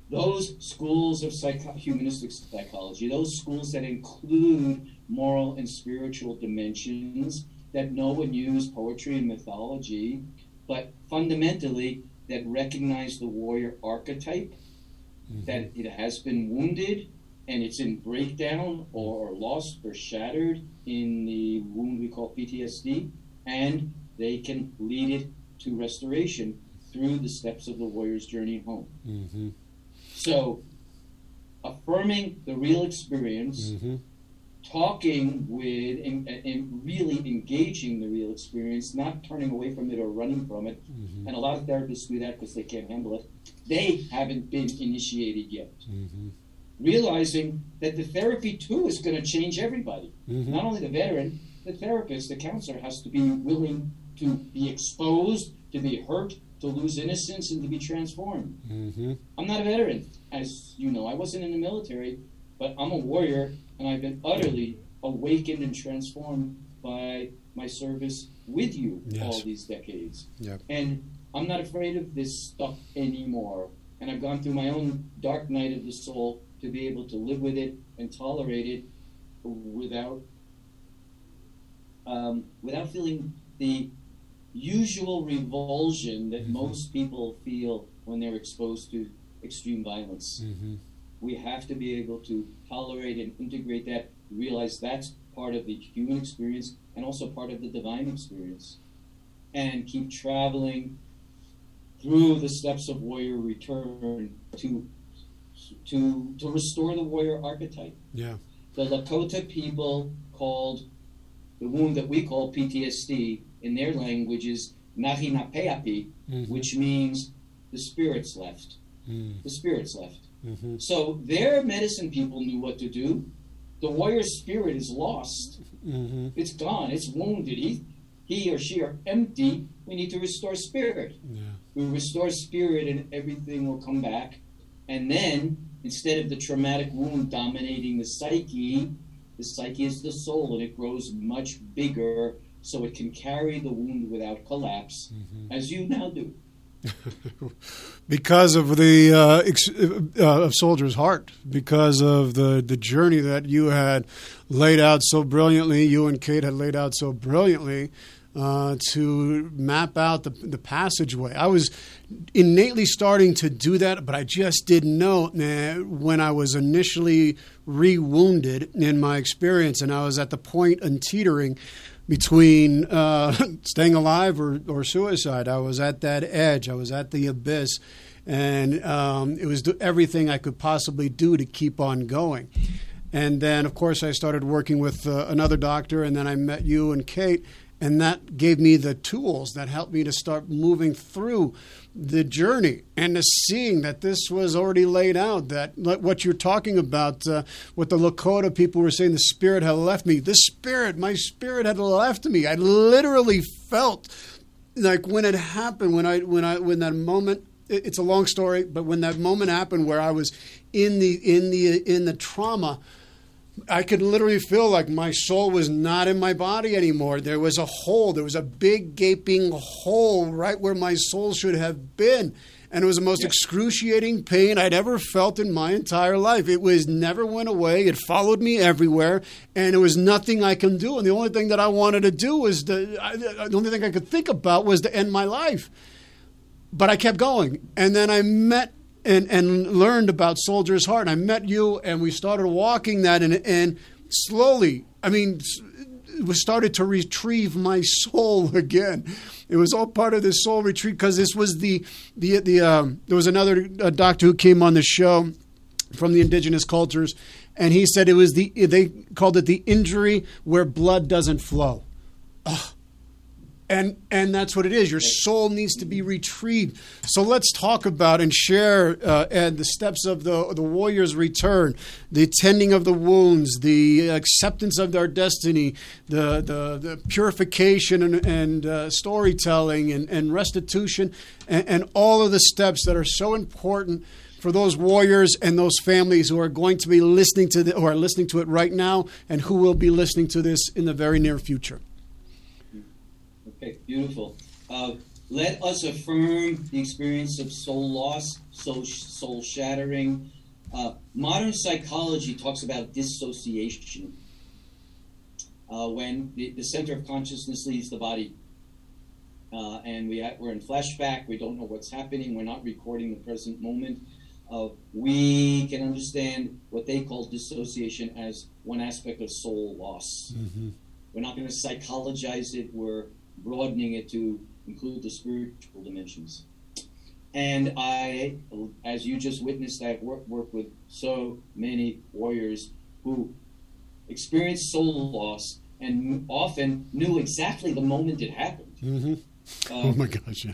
those schools of psycho- humanistic psychology, those schools that include moral and spiritual dimensions, that know and use poetry and mythology, but fundamentally that recognize the warrior archetype, mm-hmm. that it has been wounded and it's in breakdown or lost or shattered in the wound we call PTSD, and they can lead it to restoration through the steps of the warrior's journey home. Mm-hmm. So, affirming the real experience, mm-hmm. talking with and, and, really engaging the real experience, not turning away from it or running from it. Mm-hmm. And a lot of therapists do that because they can't handle it. They haven't been initiated yet. Mm-hmm. Realizing that the therapy too is going to change everybody, mm-hmm. not only the veteran, the therapist, the counselor has to be willing to be exposed, to be hurt, to lose innocence, and to be transformed. Mm-hmm. I'm not a veteran, as you know. I wasn't in the military, but I'm a warrior, and I've been utterly awakened and transformed by my service with you yes. all these decades. Yep. And I'm not afraid of this stuff anymore. And I've gone through my own dark night of the soul to be able to live with it and tolerate it without um, without feeling the usual revulsion that mm-hmm. most people feel when they're exposed to extreme violence. Mm-hmm. We have to be able to tolerate and integrate that, realize that's part of the human experience and also part of the divine experience, and keep traveling through the steps of warrior return to to to restore the warrior archetype. Yeah. The Lakota people called the wound that we call PTSD in their language is Nahinapeapi, mm-hmm. which means the spirits left. Mm. The spirits left. Mm-hmm. So their medicine people knew what to do. The warrior spirit is lost. Mm-hmm. It's gone. It's wounded. He, he or she are empty. We need to restore spirit. Yeah. We restore spirit, and everything will come back. And then, instead of the traumatic wound dominating the psyche, the psyche is the soul, and it grows much bigger so it can carry the wound without collapse, mm-hmm. as you now do. because of the uh, ex- uh, of soldier's heart, because of the the journey that you had laid out so brilliantly, you and Kate had laid out so brilliantly. uh, to map out the, the passageway. I was innately starting to do that, but I just didn't know when I was initially re wounded in my experience, and I was at the point and teetering between uh, staying alive or, or suicide. I was at that edge, I was at the abyss, and um, it was everything I could possibly do to keep on going. And then, of course, I started working with uh, another doctor, and then I met you and Kate, and that gave me the tools that helped me to start moving through the journey and the seeing that this was already laid out. That what you're talking about, uh, what the Lakota people were saying, the spirit had left me. The spirit, my spirit had left me. I literally felt like when it happened, when I when I when that moment. It's a long story, but when that moment happened, where I was in the in the in the trauma I could literally feel like my soul was not in my body anymore. There was a hole. There was a big gaping hole right where my soul should have been. And it was the most excruciating pain I'd ever felt in my entire life. It was never went away. It followed me everywhere, and it was nothing I can do. And the only thing that I wanted to do was to, the only thing I could think about was to end my life. But I kept going. And then I met and, and learned about Soldier's Heart. And I met you, and we started walking that, and, and slowly, I mean, it started to retrieve my soul again. It was all part of this soul retreat because this was the the the um, there was another uh, doctor who came on the show from the indigenous cultures, and he said it was the they called it the injury where blood doesn't flow. Ugh and and that's what it is. Your soul needs to be retrieved. So let's talk about and share uh, and the steps of the the warrior's return the tending of the wounds the acceptance of their destiny the the, the purification and, and uh, storytelling and, and restitution and, and all of the steps that are so important for those warriors and those families who are going to be listening to the, who are listening to it right now and who will be listening to this in the very near future Okay, beautiful. Uh, let us affirm the experience of soul loss, soul, soul shattering. Uh, modern psychology talks about dissociation. Uh, when the, the, center of consciousness leaves the body, uh, and we we're in flashback, we don't know what's happening, we're not recording the present moment. Uh, we can understand what they call dissociation as one aspect of soul loss. Mm-hmm. We're not going to psychologize it. We're broadening it to include the spiritual dimensions. And I, as you just witnessed, I've worked, worked with so many warriors who experienced soul loss and often knew exactly the moment it happened. Mm-hmm. Um, oh my gosh, yeah.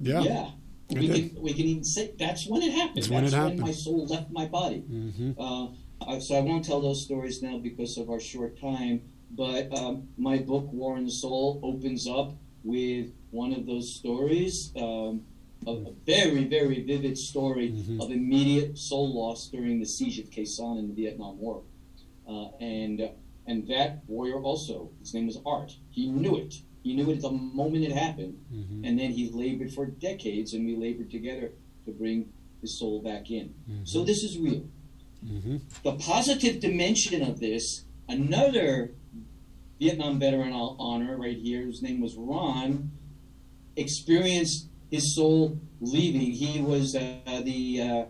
Yeah. Yeah. We can, we can even say that's when it happened. That's, when, it happened. when my soul left my body. Mm-hmm. Uh, so I won't tell those stories now because of our short time. But um, my book, War and Soul, opens up with one of those stories, um, a, a, very, very vivid story mm-hmm. of immediate soul loss during the siege of Khe Sanh in the Vietnam War. Uh, and, uh, and that warrior also, his name was Art, he knew it. He knew it the moment it happened. Mm-hmm. And then he labored for decades, and we labored together to bring his soul back in. Mm-hmm. So this is real. Mm-hmm. The positive dimension of this, another Vietnam veteran I'll honor right here, whose name was Ron, experienced his soul leaving. He was uh, the uh,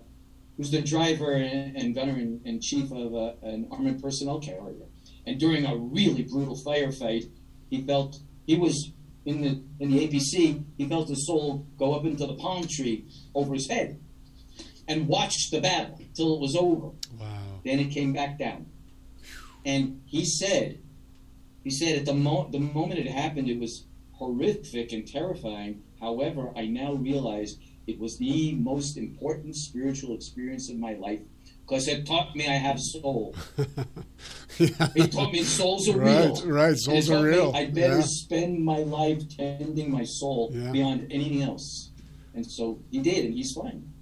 was the driver and, and gunner in, in chief of uh, an armored personnel carrier. And during a really brutal firefight, he felt he was in the in the APC. He felt his soul go up into the palm tree over his head, and watched the battle till it was over. Wow! Then it came back down, and he said he said at the, mo- the moment it happened, it was horrific and terrifying. However, I now realize it was the most important spiritual experience of my life because it taught me I have soul. yeah. It taught me souls are right, real. Right, souls are real. I better yeah. spend my life tending my soul yeah. beyond anything else. And so he did, and he's fine.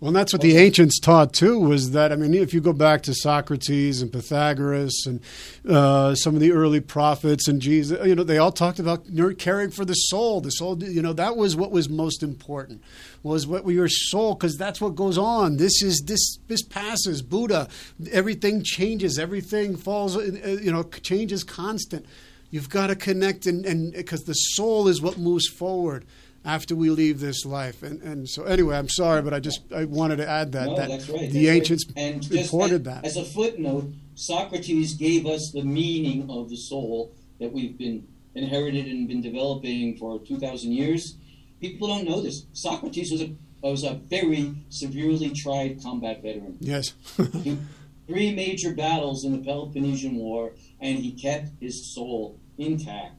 Well, and that's what the ancients taught too. Was that I mean, if you go back to Socrates and Pythagoras and uh, some of the early prophets and Jesus, you know, they all talked about caring for the soul. The soul, you know, that was what was most important. Was what your soul, because that's what goes on. This is this this passes. Buddha, everything changes. Everything falls. Uh, you know, change is constant You've got to connect, and because the soul is what moves forward after we leave this life. And and so anyway, I'm sorry, but I just I wanted to add that No, that that's right. the that's ancients right. and just reported as, that. As a footnote, Socrates gave us the meaning of the soul that we've been inherited and been developing for 2,000 years. People don't know this. Socrates was a was a very severely tried combat veteran. yes. Three major battles in the Peloponnesian War, and he kept his soul intact,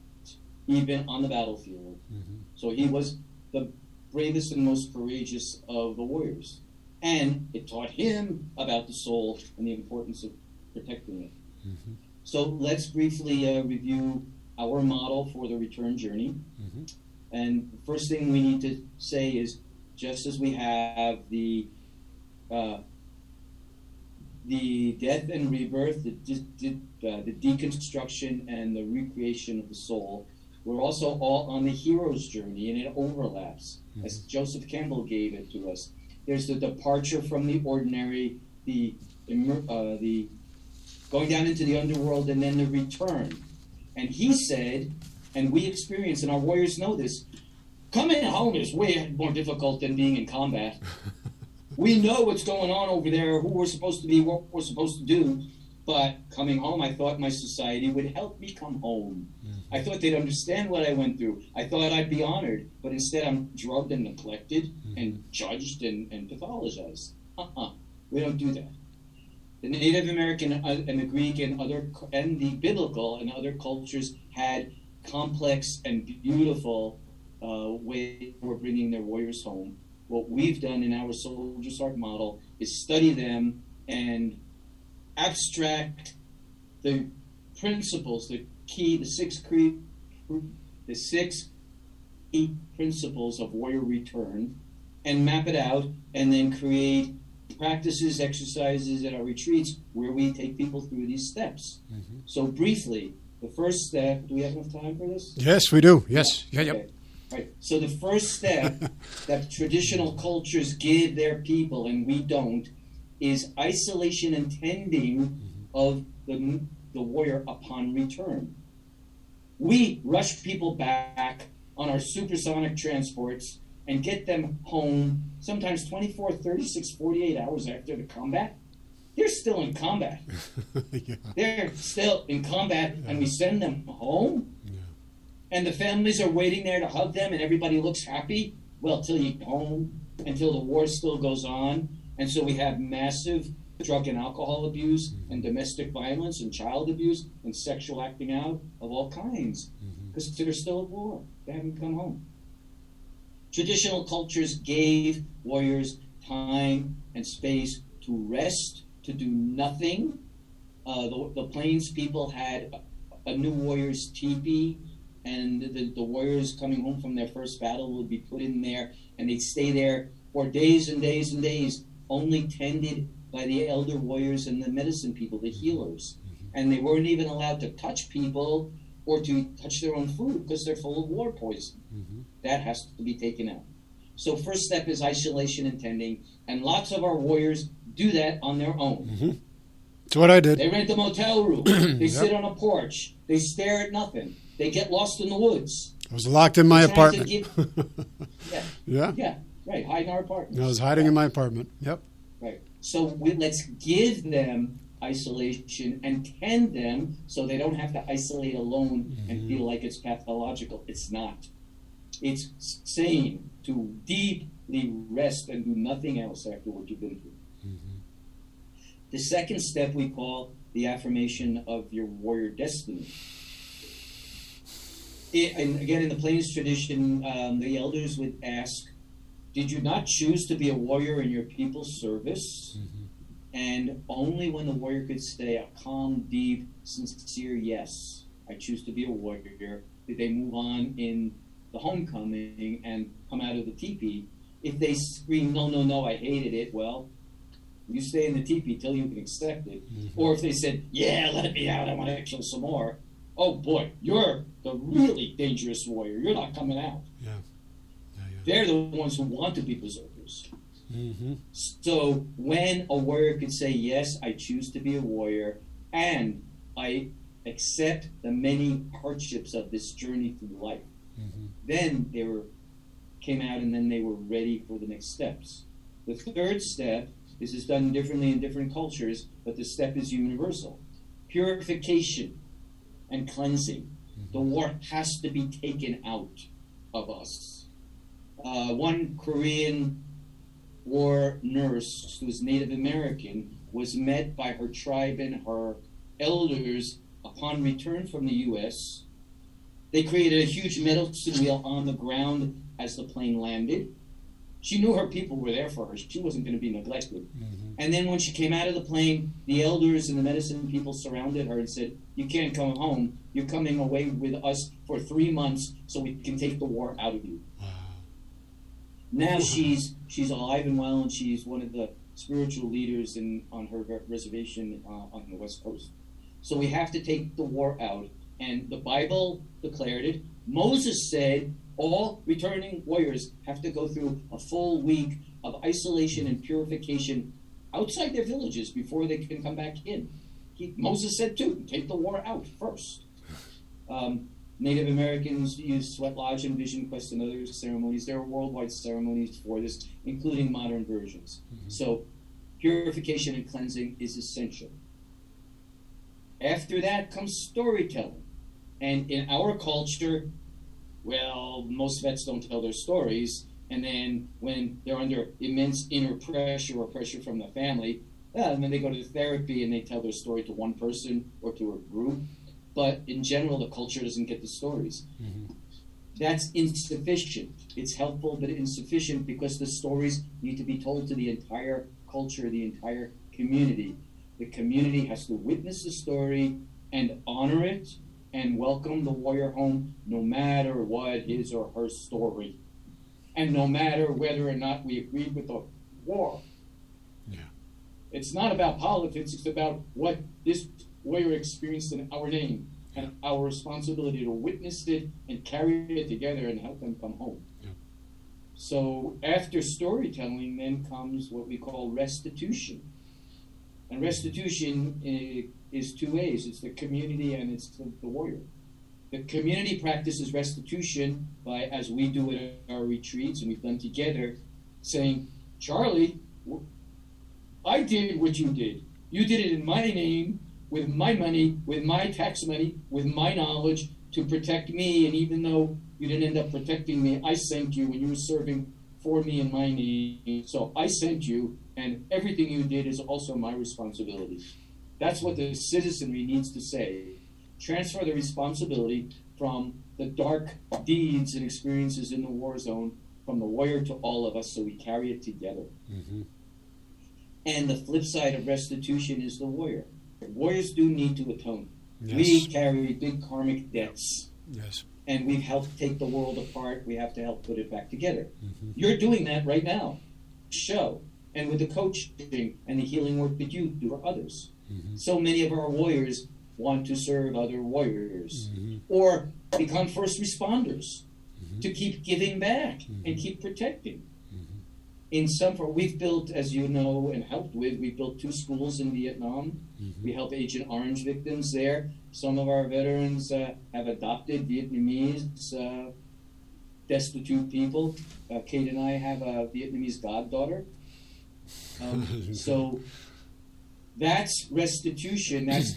even on the battlefield. Mm-hmm. So he was the bravest and most courageous of the warriors. And it taught him about the soul and the importance of protecting it. So let's briefly uh, review our model for the return journey. Mhm. And the first thing we need to say is just as we have the uh, the death and rebirth, the, de- de- uh, the deconstruction and the recreation of the soul, we're also all on the hero's journey, and it overlaps, as Joseph Campbell gave it to us. There's the departure from the ordinary, the uh, the going down into the underworld, and then the return. And he said, and we experience, and our warriors know this. Coming home is way more difficult than being in combat. we know what's going on over there, who we're supposed to be, what we're supposed to do. But coming home, I thought my society would help me come home. I thought they'd understand what I went through. I thought I'd be honored. But instead, I'm drugged and neglected and judged and, and pathologized. Uh-uh. We don't do that. The Native American uh, and the Greek and other and the biblical and other cultures had complex and beautiful uh, way for bringing their warriors home. What we've done in our Soldier's Heart model is study them and abstract the principles, the key, the six cre- the six key principles of warrior return, and map it out, and then create practices, exercises at our retreats where we take people through these steps. Mm-hmm. So briefly, the first step. Do we have enough time for this? yes, we do. Yes. Yeah. Yep. Okay. Right. So the first step that traditional cultures give their people and we don't is isolation and tending mm-hmm. of the, the warrior upon return. We rush people back on our supersonic transports and get them home sometimes 24, 36, 48 hours after the combat. They're still in combat. yeah. They're still in combat, and we send them home. Yeah. And the families are waiting there to hug them, and everybody looks happy. Well, till you get home, until the war still goes on. And so we have massive drug and alcohol abuse, and domestic violence, and child abuse, and sexual acting out of all kinds. Because they're still at war. They haven't come home. Traditional cultures gave warriors time and space to rest, to do nothing. Uh, the, the Plains people had a, a new warrior's teepee, and the, the warriors coming home from their first battle would be put in there, and they'd stay there for days and days and days, only tended by the elder warriors and the medicine people, the healers. Mm-hmm. And they weren't even allowed to touch people or to touch their own food because they're full of war poison. Mm-hmm. That has to be taken out. So, first step is isolation and tending, and lots of our warriors do that on their own. Mm-hmm. It's what I did. They rent a motel room. They sit on a porch. They stare at nothing. They get lost in the woods. I was locked in my apartment. Yeah, yeah. yeah, right. Hide in our apartments. I was hiding in my apartment. Yep. Right. So we, let's give them isolation and tend them so they don't have to isolate alone and feel like it's pathological. It's not. It's sane to deeply rest and do nothing else after what you've been through. The second step we call the affirmation of your warrior destiny. It, and again, in the Plains tradition, um, the elders would ask, Did you not choose to be a warrior in your people's service? Mm-hmm. And only when the warrior could say a calm, deep, sincere yes, I choose to be a warrior, did they move on in the homecoming and come out of the teepee. If they scream, no, no, no, I hated it, well, you stay in the teepee till you can accept it. Mm-hmm. Or if they said, yeah, let me out, I want to kill some more, oh boy, you're the really dangerous warrior. You're not coming out. They're the ones who want to be berserkers. Mm-hmm. So when a warrior could say, Yes, I choose to be a warrior, and I accept the many hardships of this journey through life. Mm-hmm. Then they were came out and then they were ready for the next steps. The third step, this is done differently in different cultures, but the step is universal. Purification and cleansing. Mm-hmm. The war has to be taken out of us. Uh, one Korean war nurse who was Native American was met by her tribe and her elders upon return from the U.S. They created a huge medicine wheel on the ground as the plane landed. She knew her people were there for her. She wasn't going to be neglected. Mm-hmm. And then when she came out of the plane, the elders and the medicine people surrounded her and said, You can't come home. You're coming away with us for three months so we can take the war out of you. Wow. Now she's she's alive and well, and she's one of the spiritual leaders in on her reservation uh, on the west coast. So we have to take the war out, and the Bible declared it. Moses said all returning warriors have to go through a full week of isolation and purification outside their villages before they can come back in. He, Moses said too, take the war out first. Um, Native Americans use sweat lodge and vision quest and other ceremonies. There are worldwide ceremonies for this, including modern versions. Mm-hmm. So purification and cleansing is essential. After that comes storytelling. And in our culture, well, most vets don't tell their stories. And then when they're under immense inner pressure or pressure from the family, well, and then they go to therapy and they tell their story to one person or to a group. But in general, the culture doesn't get the stories. Mm-hmm. That's insufficient. It's helpful, but insufficient because the stories need to be told to the entire culture, the entire community. The community has to witness the story and honor it and welcome the warrior home no matter what his or her story. And no matter whether or not we agree with the war. Yeah. It's not about politics, it's about what this warrior experienced in our name and our responsibility to witness it and carry it together and help them come home. Yeah. So after storytelling, then comes what we call restitution. And restitution uh, is two ways it's the community and it's the, the warrior. The community practices restitution by, as we do at our retreats and we've done together, saying, Charlie, I did what you did. You did it in my name, with my money, with my tax money, with my knowledge to protect me. And even though you didn't end up protecting me, I sent you when you were serving for me and my need. So I sent you, and everything you did is also my responsibility. That's what the citizenry needs to say. Transfer the responsibility from the dark deeds and experiences in the war zone from the warrior to all of us so we carry it together. Mm-hmm. And the flip side of restitution is the warrior. Warriors do need to atone. Yes. We carry big karmic debts. Yes. And we've helped take the world apart. We have to help put it back together. Mm-hmm. You're doing that right now. Show. And with the coaching and the healing work that you do for others. Mm-hmm. So many of our warriors want to serve other warriors mm-hmm. or become first responders mm-hmm. to keep giving back and mm-hmm. keep protecting. Mm-hmm. In some, form we've built, as you know, and helped with, we built two schools in Vietnam. Mm-hmm. We help Agent Orange victims there. Some of our veterans uh, have adopted Vietnamese uh, destitute people. Uh, Kate and I have a Vietnamese goddaughter. Um, so that's restitution. That's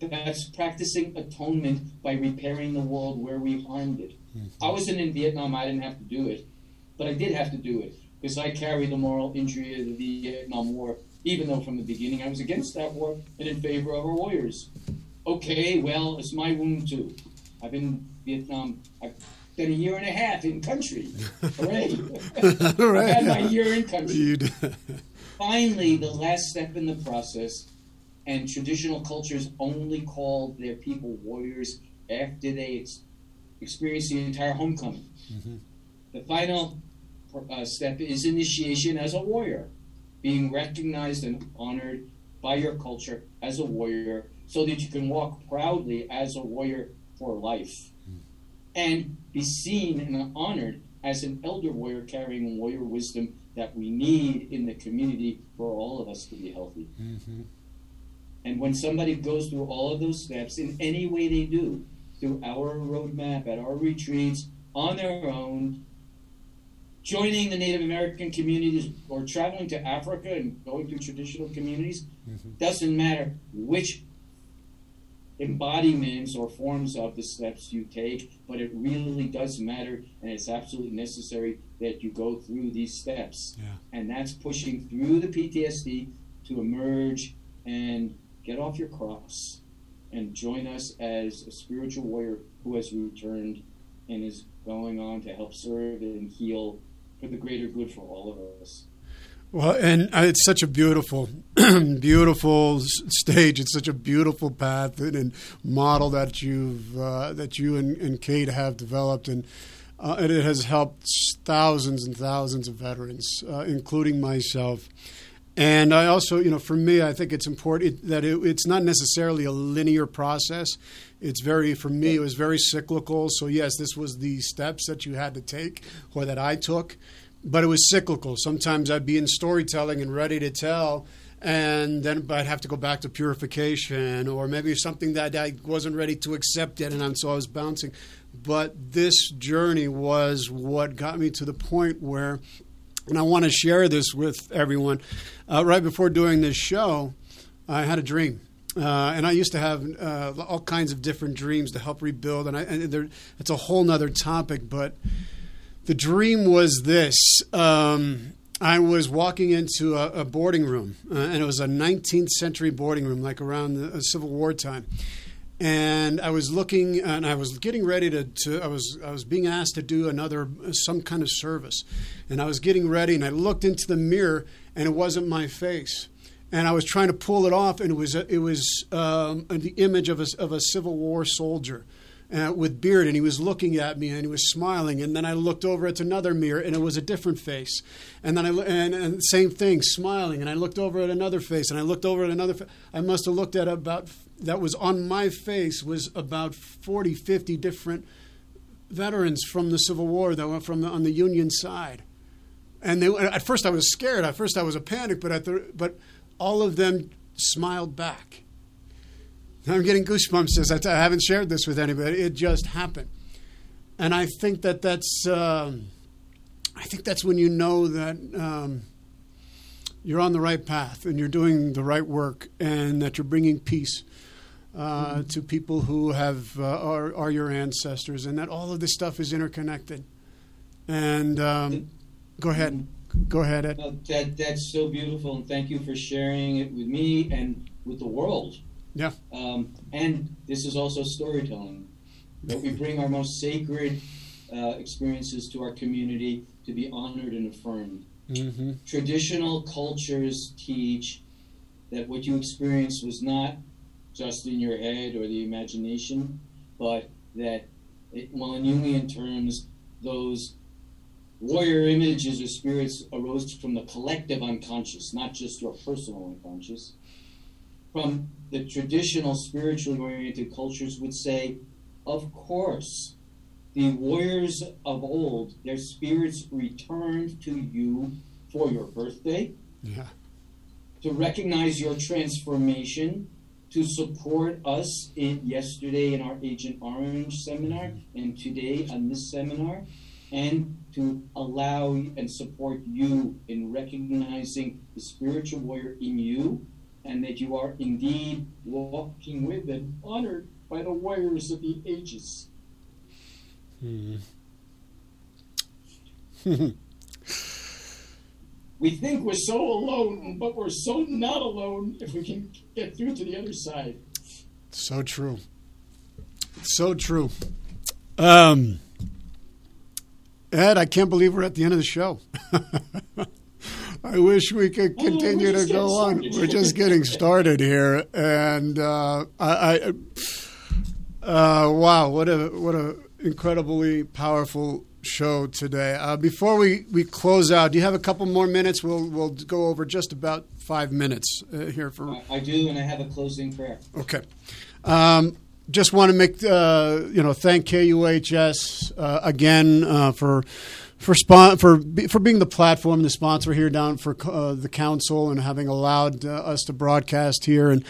that's practicing atonement by repairing the world where we harmed it. Mm-hmm. I wasn't in Vietnam. I didn't have to do it, but I did have to do it because I carry the moral injury of the Vietnam War. Even though from the beginning I was against that war and in favor of our warriors. Okay, well, it's my wound too. I've been in Vietnam. I've been a year and a half in country. Hooray! I've had my year in country finally, the last step in the process, and traditional cultures only call their people warriors after they ex- experience the entire homecoming. Mm-hmm. The final uh, step is initiation as a warrior, being recognized and honored by your culture as a warrior so that you can walk proudly as a warrior for life and be seen and honored as an elder warrior carrying warrior wisdom that we need in the community for all of us to be healthy. Mm-hmm. And when somebody goes through all of those steps in any way they do, through our roadmap, at our retreats, on their own, joining the Native American communities or traveling to Africa and going to traditional communities, mm-hmm. doesn't matter which embodiments or forms of the steps you take, but it really does matter and it's absolutely necessary that you go through these steps. Yeah. And that's pushing through the PTSD to emerge and get off your cross and join us as a spiritual warrior who has returned and is going on to help serve and heal for the greater good for all of us. Well, and uh, it's such a beautiful, beautiful stage. It's such a beautiful path and, and model that you've uh, that you and, and, Kate have developed, and, uh, and it has helped thousands and thousands of veterans, uh, including myself. And I also, you know, for me, I think it's important that it, it's not necessarily a linear process. It's very, for me, it was very cyclical. So yes, this was the steps that you had to take, or that I took but it was cyclical. Sometimes I'd be in storytelling and ready to tell, and then I'd have to go back to purification, or maybe something that I wasn't ready to accept yet, and I'm, so I was bouncing. But this journey was what got me to the point where, and I want to share this with everyone. Uh, right before doing this show, I had a dream. Uh, and I used to have uh, all kinds of different dreams to help rebuild, and, I, and it's a whole nother topic, but the dream was this. Um, I was walking into a, a boarding room, uh, and it was a 19th century boarding room, like around the uh, Civil War time. And I was looking, and I was getting ready to, to. I was I was being asked to do another some kind of service, and I was getting ready, and I looked into the mirror, and it wasn't my face, and I was trying to pull it off, and it was it was um, the image of a of a Civil War soldier uh, with beard, and he was looking at me and he was smiling. And then I looked over at another mirror, and it was a different face. And then I and, and same thing, smiling. And I looked over at another face, and I looked over at another. Fa- I must have looked at about that was on my face was about 40, 50 different veterans from the Civil War that were from the, on the Union side. And they, at first I was scared. At first I was a panic, but at the, but all of them smiled back I'm getting goosebumps I haven't shared this with anybody. It just happened, and I think that that's um, I think that's when you know that um, you're on the right path and you're doing the right work and that you're bringing peace. Uh, mm-hmm. To people who have uh, are, are your ancestors, and that all of this stuff is interconnected. And um, go ahead, go ahead, Ed. Well, that that's so beautiful, and thank you for sharing it with me and with the world. Yeah. Um, and this is also storytelling. That we bring our most sacred uh, experiences to our community to be honored and affirmed. Mm-hmm. Traditional cultures teach that what you experienced was not just in your head or the imagination, but that, it, well, in Jungian terms, those warrior images or spirits arose from the collective unconscious, not just your personal unconscious from the traditional spiritually oriented cultures would say, of course, the warriors of old, their spirits returned to you for your birthday. Yeah. To recognize your transformation, to support us in yesterday in our Agent Orange seminar and today on this seminar, and to allow and support you in recognizing the spiritual warrior in you and that you are indeed walking with and honored by the warriors of the ages. Hmm. we think we're so alone, but we're so not alone if we can get through to the other side. So true. So true. Um, Ed, I can't believe we're at the end of the show. I wish we could oh, continue to go on. We're just getting started here, and uh, I, I uh, wow, what a what a incredibly powerful show today. Uh, before we, we close out, do you have a couple more minutes? We'll we'll go over just about five minutes uh, here for. I do, and I have a closing prayer. Okay. Um, just want to make uh, you know thank KUHS uh, again for for spon- for for being the platform, the sponsor here down for uh, the council, and having allowed uh, us to broadcast here. And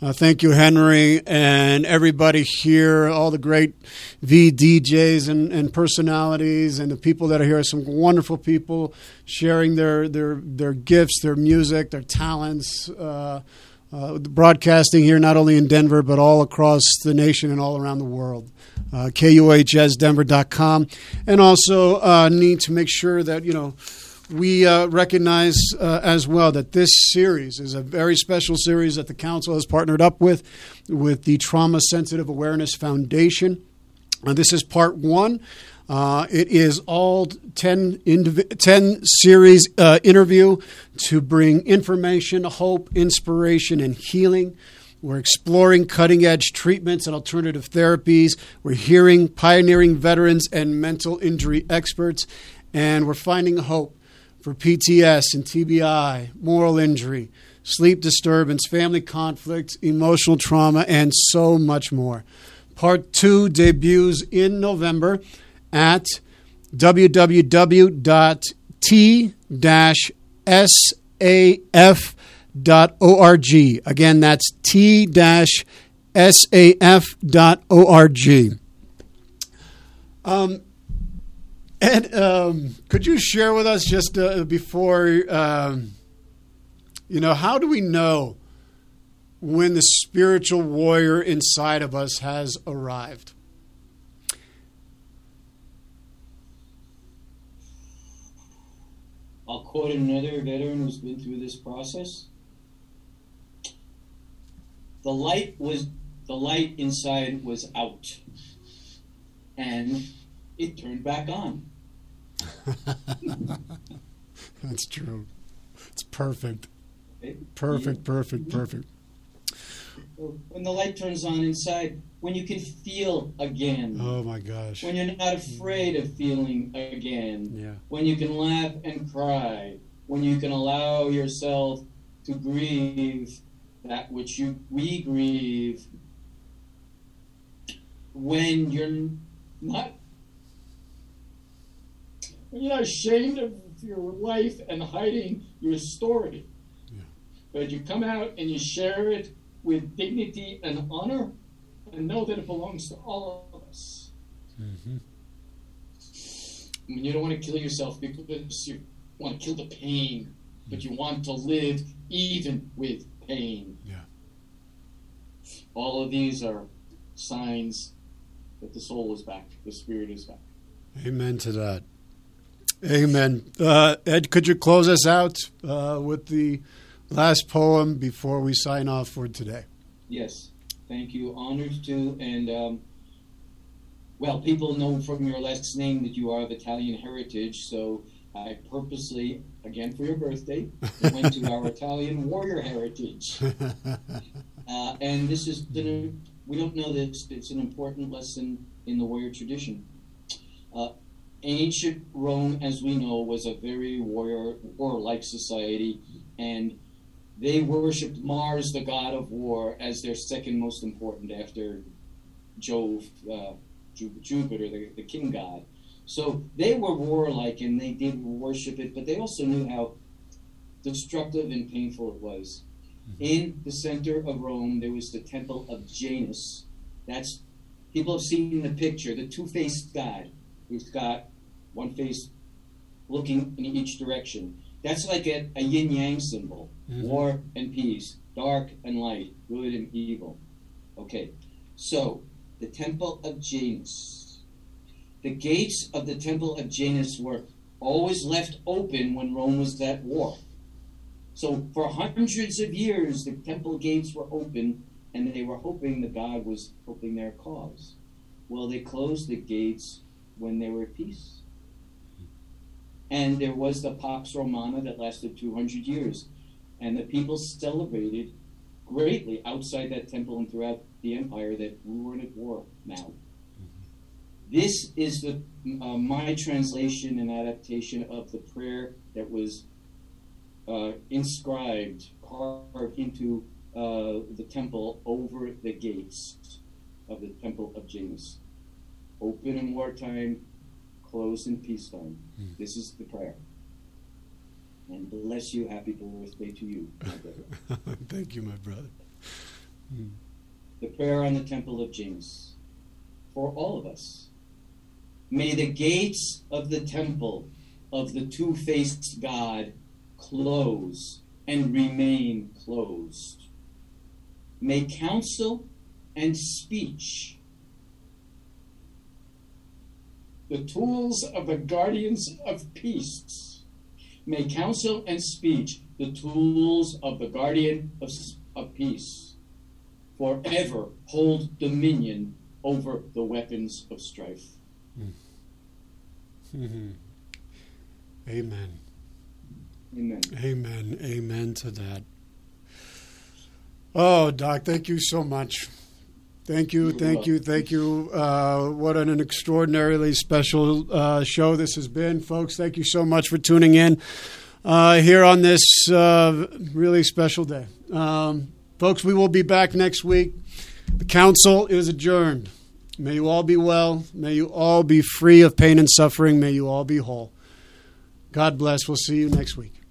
uh, thank you, Henry, and everybody here, all the great V DJs and, and personalities, and the people that are here. Some wonderful people sharing their their their gifts, their music, their talents. Uh, broadcasting here not only in Denver but all across the nation and all around the world uh, kuhsdenver.com. And also uh, need to make sure that, you know, we uh, recognize uh, as well that this series is a very special series that the council has partnered up with, with the Trauma Sensitive Awareness Foundation. Uh, this is part one. Uh, it is all 10, indiv- 10 series uh, interview to bring information, hope, inspiration, and healing we're exploring cutting edge treatments and alternative therapies. We're hearing pioneering veterans and mental injury experts. And we're finding hope for PTS and TBI, moral injury, sleep disturbance, family conflict, emotional trauma, and so much more. Part two debuts in November at www.t-saf.org. Again, that's t saf.org. Um, Ed, um, could you share with us just uh, before, um, you know, how do we know when the spiritual warrior inside of us has arrived? I'll quote another veteran who's been through this process. The light was the light inside was out. And it turned back on. That's true. It's perfect. Perfect perfect perfect when the light turns on inside when you can feel again. Oh my gosh. When you're not afraid of feeling again. Yeah. When you can laugh and cry. When you can allow yourself to grieve that which you we grieve. When you're not when you're not ashamed of your life and hiding your story. Yeah. But you come out and you share it with dignity and honor and know that it belongs to all of us. Mm-hmm. you don't want to kill yourself because you want to kill the pain, but you want to live even with pain. Yeah. All of these are signs that the soul is back, the spirit is back. Amen to that. Amen. Uh, Ed, could you close us out uh, with the last poem before we sign off for today? Yes. Thank you. Honored to. And, um, well, people know from your last name that you are of Italian heritage, so I purposely, again for your birthday, went to our Italian warrior heritage. Uh, and this is, we don't know this, it's an important lesson in the warrior tradition. Uh, ancient Rome, as we know, was a very warrior, warlike society, and they worshipped Mars, the god of war, as their second most important after Jove, uh, Jupiter, the, the king god. So they were warlike and they did worship it, but they also knew how destructive and painful it was. Mm-hmm. In the center of Rome, there was the temple of Janus. That's people have seen the picture, the two-faced god. He's got one face looking in each direction. That's like a, a yin yang symbol mm-hmm. war and peace, dark and light, good and evil. Okay, so the temple of Janus the gates of the temple of Janus were always left open when Rome was at war. So for hundreds of years, the temple gates were open, and they were hoping the god was helping their cause. Well, they closed the gates when they were at peace. And there was the Pax Romana that lasted 200 years. And the people celebrated greatly outside that temple and throughout the empire that we weren't at war now. This is the uh, my translation and adaptation of the prayer that was uh, inscribed, carved into uh, the temple over the gates of the temple of Janus. Open in wartime, close in peacetime. This is the prayer. And bless you. Happy birthday to you, my brother. Thank you, my brother. Hmm. the prayer on the Temple of Janus for all of us. May the gates of the temple of the two faced God close and remain closed. May counsel and speech, the tools of the guardians of peace, may counsel and speech, the tools of the guardian of, of peace, forever hold dominion over the weapons of strife. Mm-hmm. Amen. Amen. Amen. Amen to that. Oh, Doc, thank you so much. Thank you, thank you, thank you. Uh, what an extraordinarily special uh, show this has been, folks. Thank you so much for tuning in uh, here on this uh, really special day. Um, folks, we will be back next week. The council is adjourned. May you all be well. May you all be free of pain and suffering. May you all be whole. God bless. We'll see you next week.